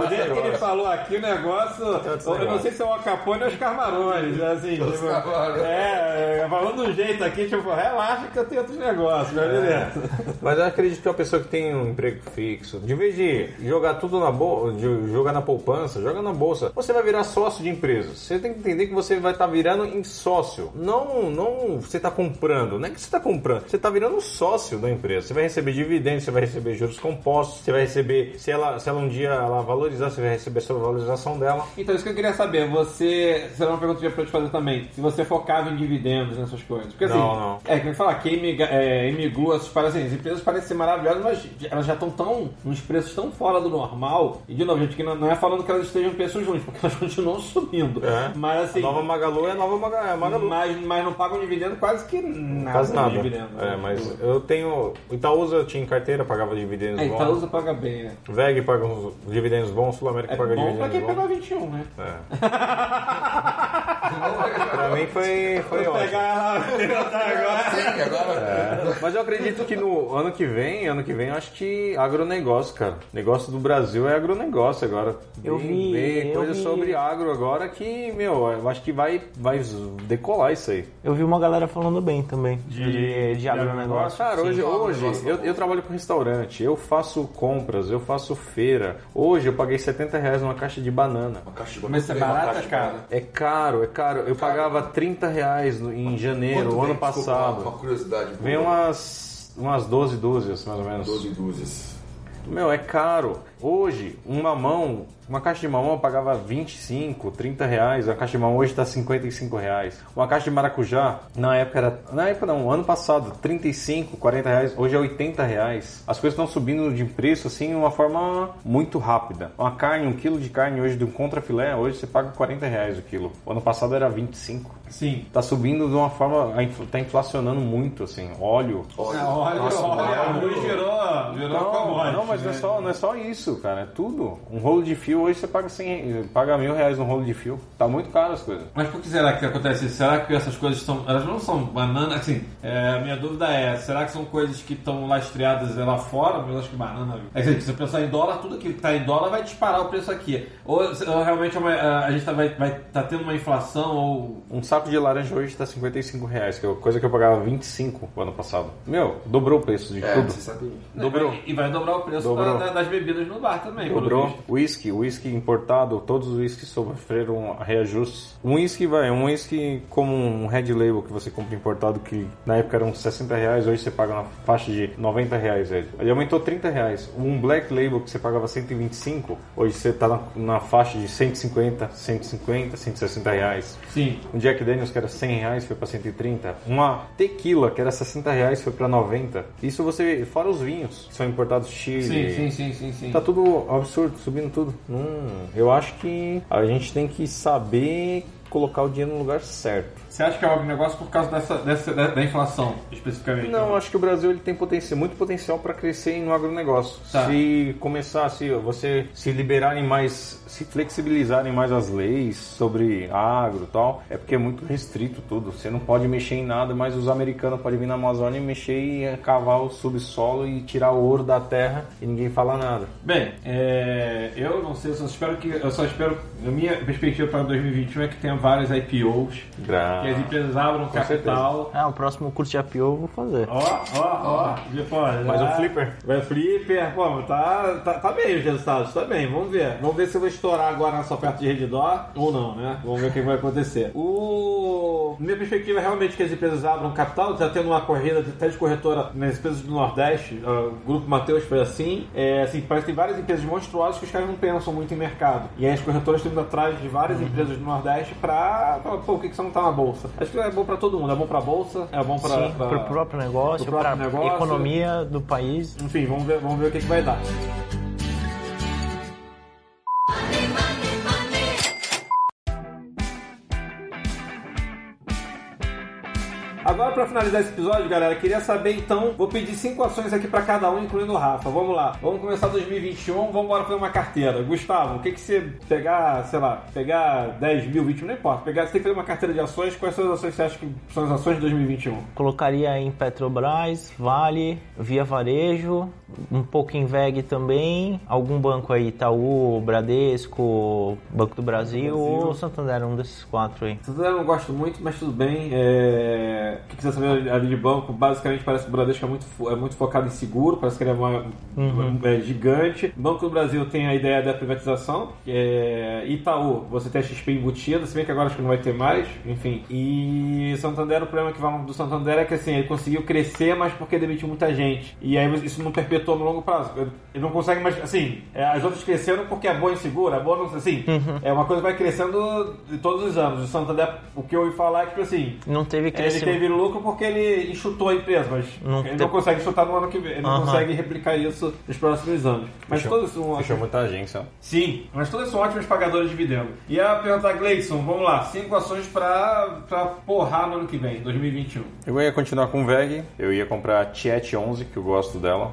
Speaker 3: falou aqui o negócio. Eu não sei se é o Al Capone ou os Camarões. Assim, tipo, é, é, falando do jeito aqui, tipo, relaxa que eu tenho outros negócios, vai beleza.
Speaker 4: Mas eu acredito que uma pessoa que tem um emprego fixo, de vez de jogar tudo na bolsa, de jogar na poupança, joga na bolsa, você vai virar sócio de empresas. Você tem que entender que você vai estar virando em sócio. Não, não você está comprando. Não é que você está comprando. Você está virando sócio da empresa. Você vai receber dividendos, você vai receber juros compostos, você vai receber, se ela, se ela um dia ela valorizar, você vai receber a valorização dela.
Speaker 3: Então, isso que eu queria saber, você. Isso era uma pergunta que eu ia pra te fazer também. Se você focava em dividendos nessas coisas. Porque assim.
Speaker 4: Não, não.
Speaker 3: É, que falar, que Emiga- é, essas paradas assim, as empresas parecem ser maravilhosas, mas elas já estão tão. uns preços tão fora do normal. E de novo, gente, que não, não é falando que elas estejam preços ruins, porque elas *laughs* continuam subindo.
Speaker 4: É.
Speaker 3: Mas assim.
Speaker 4: A nova Magalu é nova Maga- é Magalu.
Speaker 3: Mas, mas não pagam dividendo quase que nada.
Speaker 4: Quase nada.
Speaker 3: Dividendo,
Speaker 4: É, mas eu tenho. Itaúsa eu tinha em carteira, pagava dividendos
Speaker 3: É,
Speaker 4: bons.
Speaker 3: Itaúsa paga bem, né?
Speaker 4: VEG paga uns dividendos bons, Sul América
Speaker 3: É
Speaker 4: paga
Speaker 3: bom pra quem pegou 21, né?
Speaker 4: Pra *laughs* mim foi, foi ótimo.
Speaker 3: Pegar *laughs* agora.
Speaker 5: Sim, agora.
Speaker 4: Mas eu acredito que no ano que vem, ano que vem, eu acho que agronegócio, cara. Negócio do Brasil é agronegócio agora.
Speaker 1: Eu vi-
Speaker 4: coisa
Speaker 1: vi-
Speaker 4: sobre agro agora que, meu, eu acho que vai, vai decolar isso aí.
Speaker 1: Eu vi uma galera falando bem também de, de, agronegócio.
Speaker 4: Cara, hoje,
Speaker 5: Sim,
Speaker 4: hoje eu, eu trabalho com restaurante, eu faço compras, eu faço feira. Hoje eu paguei 70 reais numa caixa de banana.
Speaker 5: Uma caixa de
Speaker 3: Mas isso é
Speaker 5: banana, uma
Speaker 3: barata,
Speaker 5: caixa de
Speaker 3: cara?
Speaker 5: banana.
Speaker 4: É caro, é caro. Eu pagava 30 reais no- em janeiro,
Speaker 5: Quanto
Speaker 4: o ano
Speaker 5: vem? Desculpa,
Speaker 4: passado.
Speaker 5: Uma curiosidade.
Speaker 4: Vem
Speaker 5: boa.
Speaker 4: umas, umas 12 dúzias, mais ou menos.
Speaker 5: 12 dúzias.
Speaker 4: Meu, é caro. Hoje, um mamão, uma caixa de mamão eu pagava 25, 30 reais. A caixa de mamão hoje está 55 reais. Uma caixa de maracujá, na época era. Na época não, ano passado, 35, 40 reais. Hoje é 80 reais. As coisas estão subindo de preço assim de uma forma muito rápida. Uma carne, um quilo de carne hoje de um contrafilé, hoje você paga 40 reais o quilo. O ano passado era 25.
Speaker 3: Sim.
Speaker 4: Tá subindo de uma forma. Tá inflacionando muito, assim. Óleo.
Speaker 5: Olha, nossa,
Speaker 3: olha,
Speaker 5: olha,
Speaker 3: a luz virou, virou
Speaker 4: Não,
Speaker 3: commodity,
Speaker 4: não, mas não é,
Speaker 3: né?
Speaker 4: só, não é só isso, cara. É tudo. Um rolo de fio hoje você paga 100, paga mil reais um rolo de fio. Tá muito caro as coisas.
Speaker 3: Mas por que será que acontece isso? Será que essas coisas são. Elas não são banana. Assim, é, a minha dúvida é: será que são coisas que estão lastreadas lá fora? Mas eu acho que banana. É que, se você pensar em dólar, tudo que tá em dólar vai disparar o preço aqui. Ou, ou realmente é uma- a gente tá, vai, vai tá tendo uma inflação ou.
Speaker 4: Um saco de laranja hoje tá 55 reais, que é coisa que eu pagava 25 o ano passado. Meu, dobrou o preço de
Speaker 5: É,
Speaker 4: tudo.
Speaker 5: você sabe.
Speaker 4: Dobrou.
Speaker 3: E vai dobrar o preço da- da- das bebidas no bar também.
Speaker 4: Dobrou. Whisky, whisky importado, todos os whiskies sofreram reajustes. Um whisky, vai, um whisky como um Red Label que você compra importado, que na época eram 60 reais, hoje você paga na faixa de 90 reais. Ele, ele aumentou 30 reais. Um Black Label que você pagava 125, hoje você tá na, na faixa de 150, 150, 160 reais.
Speaker 3: Sim.
Speaker 4: Um Jack Daniels que era 100 reais foi para 130. Uma tequila que era 60 reais foi para 90. Isso você, fora os vinhos, que são importados do Chile.
Speaker 3: Sim, sim, sim, sim, sim.
Speaker 4: Tá tudo absurdo, subindo tudo. Hum, eu acho que a gente tem que saber colocar o dinheiro no lugar certo.
Speaker 3: Você acha que é algum negócio por causa dessa, dessa da, da inflação, especificamente?
Speaker 4: Não, acho que o Brasil ele tem potencial, muito potencial para crescer no agronegócio.
Speaker 3: Tá.
Speaker 4: Se começar, se você se liberarem mais, se flexibilizarem mais as leis sobre agro e tal, é porque é muito restrito tudo. Você não pode mexer em nada, mas os americanos podem vir na Amazônia e mexer e cavar o subsolo e tirar o ouro da terra e ninguém fala nada.
Speaker 3: Bem, é, eu não sei, eu só espero que. Eu só espero. A minha perspectiva para 2021 é que tenha vários IPOs,
Speaker 4: Gra-
Speaker 3: que as empresas abram capital.
Speaker 1: Ah, o próximo curso de APO eu vou fazer.
Speaker 3: Ó, ó, ó. Depois,
Speaker 4: Mas
Speaker 3: já-
Speaker 4: o flipper?
Speaker 3: Vai flipper, pô, tá, tá, tá bem os resultados, tá bem, vamos ver. Vamos ver se eu vou estourar agora nessa oferta de Redditor ou não, né? Vamos ver o que vai acontecer. O... Minha perspectiva é realmente que as empresas abram capital, tá tendo uma corrida até de corretora nas empresas do Nordeste, ah, o Grupo Mateus foi assim. É, assim, parece que tem várias empresas monstruosas que os caras não pensam muito em mercado. E aí as corretoras estão indo atrás de várias empresas do Nordeste pra falar, pô, o que, que você não tá na bolsa? Acho que é bom pra todo mundo, é bom pra bolsa, é bom pra...
Speaker 1: pro próprio negócio, pra
Speaker 3: negócio.
Speaker 1: economia do país.
Speaker 3: Enfim, vamos ver, vamos ver o que, que vai dar. Pra finalizar esse episódio, galera, queria saber então. Vou pedir cinco ações aqui pra cada um, incluindo o Rafa. Vamos lá. Vamos começar 2021. Vamos embora fazer uma carteira. Gustavo, o que que você pegar, sei lá, pegar 10 mil, 20 mil, não importa. Pegar, você tem que fazer uma carteira de ações. Quais são as ações que você acha que são as ações de 2021?
Speaker 1: Colocaria em Petrobras, Vale, Via Varejo, um pouco em VEG também, algum banco aí, Itaú, Bradesco, Banco do Brasil, ou Santander, um desses quatro aí.
Speaker 3: Santander eu não gosto muito, mas tudo bem. É... O que quiser saber ali de banco, basicamente parece que o Bradesco é muito, é muito focado em seguro, parece que ele é, uma, é gigante. Banco do Brasil tem a ideia da privatização. é Itaú, você tem a XP embutida, se bem que agora acho que não vai ter mais, enfim. E Santander, o problema que falam do Santander é que assim, ele conseguiu crescer, mas porque demitiu muita gente. E aí isso não perpetuou no longo prazo. Ele não consegue mais, assim, é, as outras cresceram porque é boa em seguro, é boa, não, assim, é uma coisa que vai crescendo de todos os anos. O Santander, o que eu ouvi falar é que, tipo assim,
Speaker 1: Não teve
Speaker 3: ele
Speaker 1: crescimento.
Speaker 3: teve lucro porque ele enxutou a empresa, mas
Speaker 1: Não
Speaker 3: ele
Speaker 1: te-
Speaker 3: não consegue enxutar no ano que vem. Ele não
Speaker 1: Aham.
Speaker 3: consegue replicar isso nos próximos anos. Mas
Speaker 4: Fechou,
Speaker 3: todos são
Speaker 4: fechou muita agência.
Speaker 3: Sim, mas todos são ótimos pagadores de dividendo. E a pergunta, Gleison, vamos lá, cinco ações pra, pra porrar no ano que vem, 2021.
Speaker 4: Eu ia continuar com o VEG, eu ia comprar a Tiet 11, que eu gosto dela.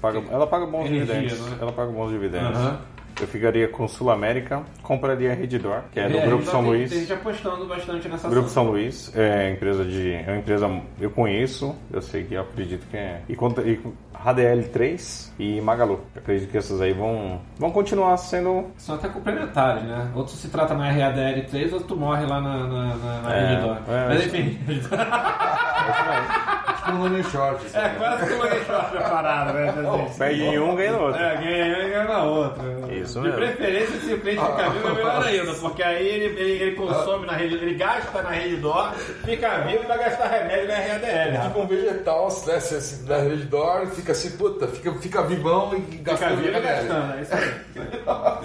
Speaker 4: Paga- ela paga bons
Speaker 3: Energia,
Speaker 4: dividendos.
Speaker 3: né?
Speaker 4: Ela paga bons dividendos.
Speaker 3: Aham.
Speaker 4: Eu ficaria com Sul América, compraria a Redditor, que é do
Speaker 3: É,
Speaker 4: Grupo São
Speaker 3: tem-
Speaker 4: Luís.
Speaker 3: Tem gente apostando bastante nessa
Speaker 4: Grupo
Speaker 3: ação.
Speaker 4: São Luís é empresa de é uma empresa eu conheço, eu sei que eu acredito que é e, conta- e HDL 3 e Magalu. Eu acredito que essas aí vão vão continuar sendo
Speaker 3: São até complementares, né? Outro se trata na RADL3, outro morre lá na, na, na, na
Speaker 4: É, é,
Speaker 3: Mas
Speaker 4: isso-
Speaker 3: enfim.
Speaker 5: Tipo *laughs* um longo short.
Speaker 3: é quase que uma short preparada, né? *laughs*
Speaker 4: perde em um ganha no outro.
Speaker 3: É, ganha em um e ganha na outra.
Speaker 4: Isso
Speaker 3: De
Speaker 4: mesmo.
Speaker 3: preferência, se o cliente ficar vivo, é melhor ainda, porque aí ele, ele, ele consome na rede, ele gasta na rede DOR, fica vivo e vai gastar remédio na RADL.
Speaker 5: Tipo um vegetal, né? Se assim, na rede d'or, fica assim, puta, fica, fica vivão e
Speaker 3: Fica
Speaker 5: gastando
Speaker 3: vivo e
Speaker 5: remédio.
Speaker 3: gastando, é isso aí. Isso.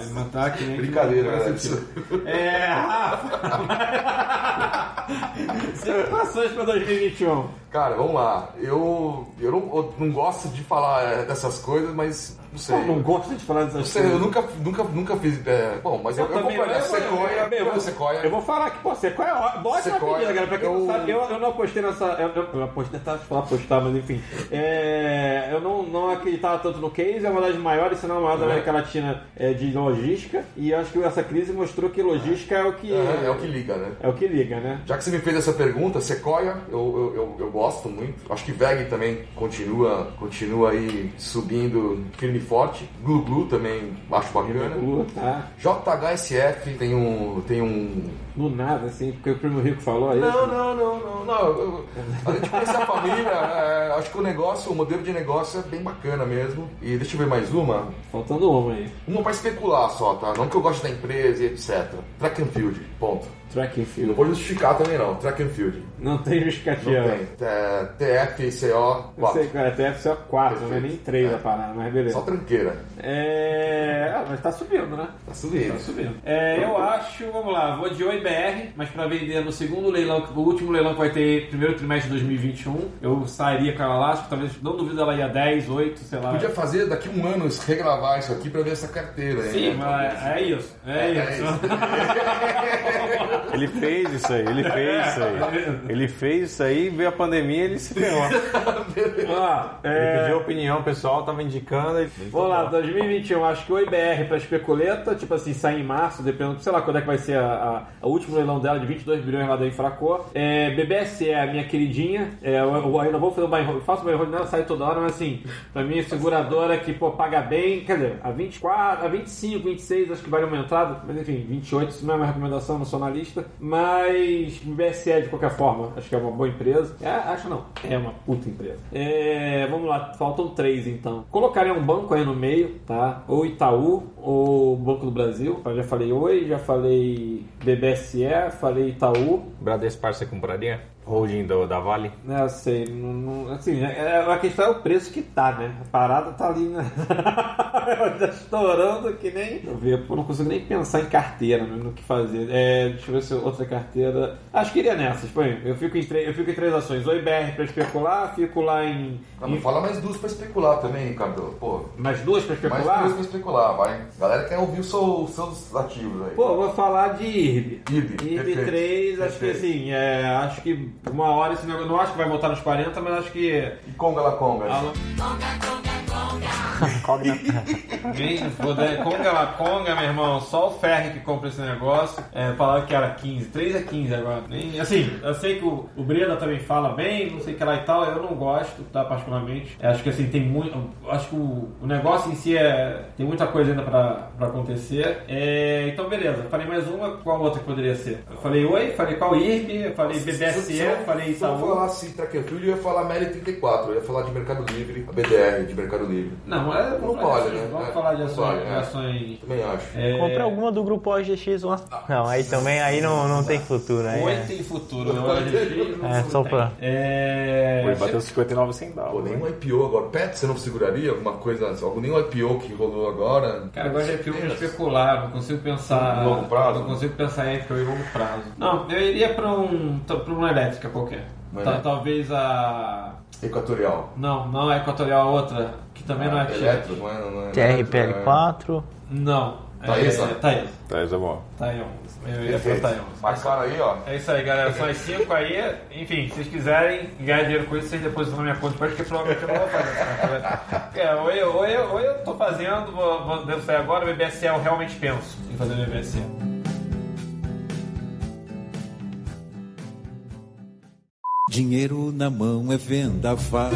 Speaker 3: *laughs* Ele não tá aqui nem
Speaker 5: Brincadeira,
Speaker 3: não faz
Speaker 5: galera.
Speaker 3: sentido. É, Rafa. *laughs* Cinco ações pra 2021.
Speaker 5: Cara, vamos lá. Eu, eu, não, eu não gosto de falar é, dessas coisas, mas não sei.
Speaker 3: Pô, não gosto de falar dessas
Speaker 5: Não sei, eu
Speaker 3: coisas.
Speaker 5: nunca, nunca, nunca fiz. é, bom, mas eu, eu,
Speaker 3: também
Speaker 5: compraria
Speaker 3: não, eu-
Speaker 5: Sequoia.
Speaker 3: eu- eu-
Speaker 5: Eu, Sequoia.
Speaker 3: Eu vou falar que, pô, Sequoia é ó- ótima pedida, galera. Pra quem não
Speaker 5: eu-
Speaker 3: sabe, eu, eu não apostei nessa. Eu, eu, eu apostei, tá, falar apostar, mas enfim. É, eu não, não acreditava tanto no case, é uma das maiores, se não a maior da América Latina é, de logística. E eu acho que essa crise mostrou que logística é o que.
Speaker 5: É, é o que liga, né?
Speaker 3: é o que liga, né?
Speaker 5: Já que você me fez essa pergunta, Sequoia, eu, eu, eu, eu gosto muito. Acho que VEG também continua, continua aí subindo firme e forte. Glu Glu também acho bacana.
Speaker 3: Lula, tá?
Speaker 5: JHSF tem um. Tem um.
Speaker 3: Do nada, assim, porque o primo rico falou aí.
Speaker 5: Não, não, não, não, não. A gente conhece a família, é, acho que o negócio, o modelo de negócio é bem bacana mesmo. E deixa eu ver mais uma.
Speaker 3: Faltando uma aí.
Speaker 5: Uma pra especular só, tá? Não que eu goste da empresa e etc. Track and Field, ponto.
Speaker 3: Track and
Speaker 5: Não
Speaker 3: field.
Speaker 5: vou justificar também não, Track and Field.
Speaker 3: Não tem
Speaker 5: Não
Speaker 3: justificativa.
Speaker 5: tem. É, TFCO
Speaker 3: Eu
Speaker 5: 4.
Speaker 3: sei que é TFCO 4, não é nem 3
Speaker 5: É.
Speaker 3: a parada, mas beleza.
Speaker 5: Só tranqueira.
Speaker 3: É. Ah, mas tá subindo, né?
Speaker 5: Tá subindo.
Speaker 3: Tá subindo. É, eu acho, vamos lá, vou de Oi BR, mas pra vender no segundo leilão, o último leilão que vai ter primeiro trimestre de 2021, eu sairia com ela lá, acho que talvez, não duvido ela ir a 10, 8, sei lá.
Speaker 5: Podia fazer daqui um ano, regravar isso aqui pra ver essa carteira.
Speaker 3: Sim, mas é isso. É,
Speaker 5: É
Speaker 3: isso. *laughs*
Speaker 4: Ele fez isso aí, ele fez isso aí. Ele fez isso aí, veio a pandemia e ele se ferrou. *laughs*
Speaker 3: Ah,
Speaker 4: Ele
Speaker 3: é,
Speaker 4: pediu opinião, o pessoal tava indicando. Ele...
Speaker 3: Vamos lá, 2021, acho que o IBR pra especuleta, tipo assim, sai em março, dependendo, sei lá quando é que vai ser a, a, a último leilão dela de 22 bilhões lá da Infracor. É, BBSE é a minha queridinha, é, eu, eu ainda vou fazer o hold, faço o hold nela, sai toda hora, mas assim, pra mim, seguradora que, pô, paga bem, quer dizer, a 24, a 25, 26, acho que vale uma entrada, mas enfim, 28, isso não é uma recomendação, não sou na lista, mas BBSE de qualquer forma, acho que é uma boa empresa. É, acho não, é uma puta empresa. É, vamos lá, faltam três então. Colocaria um banco aí no meio, tá? Ou Itaú, ou Banco do Brasil. Eu já falei Oi, já falei BBSE, falei Itaú.
Speaker 4: Bradesco Par você compraria? Holding do, da Vale?
Speaker 3: Né, eu sei, não, não- assim, é, a questão é o preço que tá, né? A parada tá ali, né? *laughs* tá estourando que nem. Eu, ver, pô, não consigo nem pensar em carteira, né, no que fazer. É, deixa se outra carteira. Acho que iria nessas, põe. Eu fico em, três- eu fico em três ações. Oi BR pra especular, fico lá em.
Speaker 5: Ah,
Speaker 3: em
Speaker 5: fala mais duas pra especular também, Ricardo. Pô,
Speaker 3: mais duas pra
Speaker 5: mais
Speaker 3: especular?
Speaker 5: duas pra especular, vai. Galera quer ouvir o seu- os seus ativos aí.
Speaker 3: Pô, vou falar de IRB.
Speaker 5: IRB,
Speaker 3: IRB
Speaker 5: perfeito,
Speaker 3: 3, acho que assim, é, acho que uma hora esse negócio. Não acho que vai voltar nos 40, mas acho que.
Speaker 5: E Conga la Conga.
Speaker 3: a- Vem, foda- Conga *laughs* la Conga, meu irmão. Só o Ferri que compra esse negócio. É, falaram que era 15. 3 é 15 agora. Nem, assim, eu sei que o, o Breda também fala bem, não sei o que lá e tal. Eu não gosto, tá? Particularmente. Eu acho que assim, tem muito. Acho que o, o negócio em si é. Tem muita coisa ainda pra, pra acontecer. É, então, beleza. Falei mais uma. Qual outra que poderia ser? Eu falei Oi, falei qual IRB, falei BBSE, falei
Speaker 5: Se eu
Speaker 3: Saúde.
Speaker 5: falasse track and field, eu ia falar Meli 34. Eu ia falar de Mercado Livre, a BDR de Mercado Livre.
Speaker 3: Não, é,
Speaker 5: Não
Speaker 3: vamos falar de
Speaker 5: vale,
Speaker 3: ações,
Speaker 5: né?
Speaker 3: Vamos
Speaker 5: É,
Speaker 3: falar de
Speaker 5: não
Speaker 3: ações.
Speaker 5: vale, é.
Speaker 3: ações
Speaker 5: Também acho.
Speaker 3: é,
Speaker 1: Compra alguma do grupo OGX lá. Não, aí também aí não, não tem futuro. Aí
Speaker 3: Oi
Speaker 1: é,
Speaker 3: tem futuro,
Speaker 5: Não
Speaker 3: né?
Speaker 5: ter.
Speaker 3: OGX não
Speaker 1: é só pra.
Speaker 3: É...
Speaker 4: Pô, ele bateu 59
Speaker 5: Pô,
Speaker 4: centavos.
Speaker 5: nem
Speaker 4: né?
Speaker 5: um IPO agora. Pet, você não seguraria alguma coisa? Algum, nem um IPO que rolou agora?
Speaker 3: Cara, agora já é filme especular, não consigo pensar.
Speaker 5: Longo prazo?
Speaker 3: Não consigo pensar em IPO em longo prazo. Não, eu iria pra um. pra uma elétrica qualquer.
Speaker 5: Uma elétrica.
Speaker 3: Talvez a.
Speaker 5: Equatorial.
Speaker 3: Não, não é equatorial, a outra, que também não é Chile.
Speaker 5: Eletro, não é? Não é eletro, é-
Speaker 1: TRPL4.
Speaker 3: Não.
Speaker 5: Taesa?
Speaker 3: É, Taesa.
Speaker 4: Tá, isso é bom.
Speaker 3: Taesa. Eu ia
Speaker 5: Perfeito.
Speaker 3: Taesa.
Speaker 5: Marcaram aí, ó.
Speaker 3: É isso aí, galera. São as 5 aí. Enfim, se vocês quiserem ganhar dinheiro com isso, vocês depositam na minha conta depois, porque provavelmente eu não vou fazer essa coisa. É, ou eu, ou, eu, ou eu tô fazendo, vou, vou, devo sair agora, BBSE eu realmente penso em fazer BBSE.
Speaker 6: Dinheiro na mão é vendaval.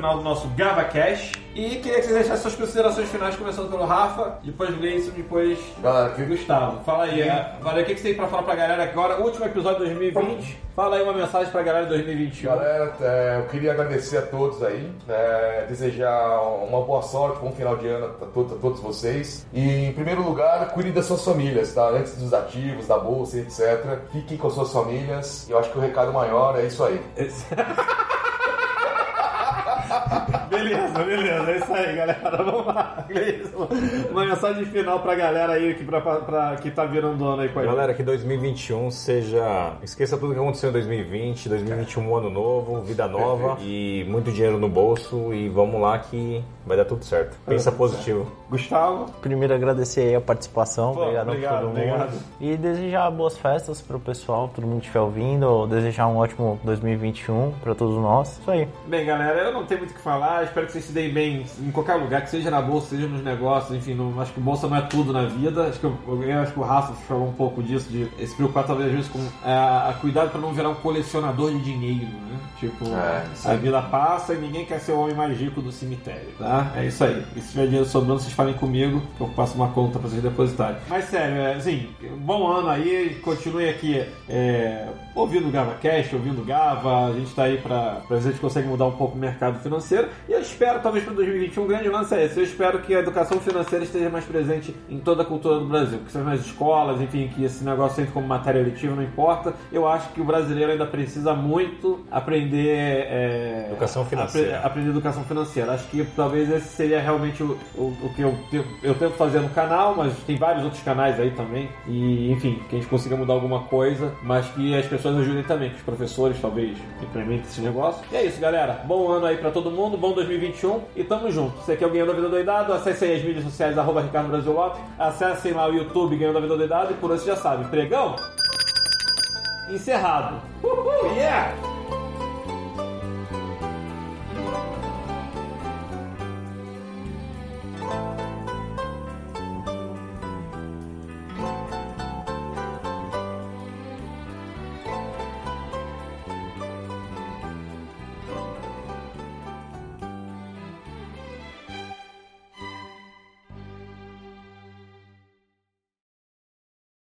Speaker 3: Final do nosso GavaCast e queria que vocês deixassem suas considerações finais, começando pelo Rafa, depois Gleison, depois
Speaker 5: Galera, que
Speaker 3: Gustavo. Fala aí, é, valeu, o que que você tem pra falar pra galera agora? Último episódio de 2020. Fala aí uma mensagem pra galera de 2021.
Speaker 5: Galera, é, eu queria agradecer a todos aí, é, desejar uma boa sorte, bom final de ano a todos, a todos vocês. E, em primeiro lugar, cuide das suas famílias, tá? Antes dos ativos, da bolsa, etc. Fiquem com as suas famílias. Eu acho que o recado maior é isso aí. *laughs*
Speaker 3: Beleza, beleza, é isso aí, galera. *laughs* Vamos lá. Uma mensagem final pra galera aí que, pra, pra- que tá virando ano aí com a gente.
Speaker 4: Galera, que 2021 seja. Esqueça tudo que aconteceu em 2020, 2021 ano novo, vida nova e muito dinheiro no bolso e vamos lá que vai dar tudo certo. Pensa positivo.
Speaker 3: Gustavo.
Speaker 1: Primeiro agradecer aí a participação,
Speaker 3: Pô,
Speaker 1: obrigado,
Speaker 3: obrigado,
Speaker 1: a todo mundo.
Speaker 3: obrigado.
Speaker 1: E desejar boas festas pro pessoal, todo mundo que estiver ouvindo, desejar um ótimo 2021 pra todos nós. Isso aí.
Speaker 3: Bem, galera, eu não tenho muito o que falar. Espero que vocês se deem bem em qualquer lugar, que seja na bolsa, seja nos negócios. Enfim, não, acho que bolsa não é tudo na vida. Acho que, eu, eu acho que o Rafa falou um pouco disso, de se preocupar talvez às vezes com é, a cuidado para não virar um colecionador de dinheiro, né? Tipo,
Speaker 5: É,
Speaker 3: a vida passa e ninguém quer ser o homem mais rico do cemitério, tá? É isso aí. E se tiver dinheiro sobrando, vocês falem comigo, que eu passo uma conta para vocês depositarem. Mas sério, é, assim, bom ano aí, continue aqui é, ouvindo o Gava Cash, ouvindo o Gava, a gente tá aí para ver se a gente consegue mudar um pouco o mercado financeiro. E eu espero, talvez para 2021, um grande lance é esse. Eu espero que a educação financeira esteja mais presente em toda a cultura do Brasil, que seja nas escolas, enfim, que esse negócio entre como matéria letiva, não importa. Eu acho que o brasileiro ainda precisa muito aprender. é,
Speaker 4: Educação financeira.
Speaker 3: apre- aprender educação financeira. Acho que talvez esse seria realmente o, o, o que eu, te- eu tento fazer no canal, mas tem vários outros canais aí também. E, enfim, que a gente consiga mudar alguma coisa, mas que as pessoas ajudem também, que os professores talvez implementem esse negócio. E é isso, galera. Bom ano aí pra todo mundo, bom 2021 e tamo junto. Você quer o Ganhando a Vida Doidado? Acesse aí as mídias sociais, arroba Ricardo Brasil Lopes. Acessem lá o YouTube Ganhando a Vida Doidado e por hoje já sabe. Pregão? Encerrado. Uhul, yeah!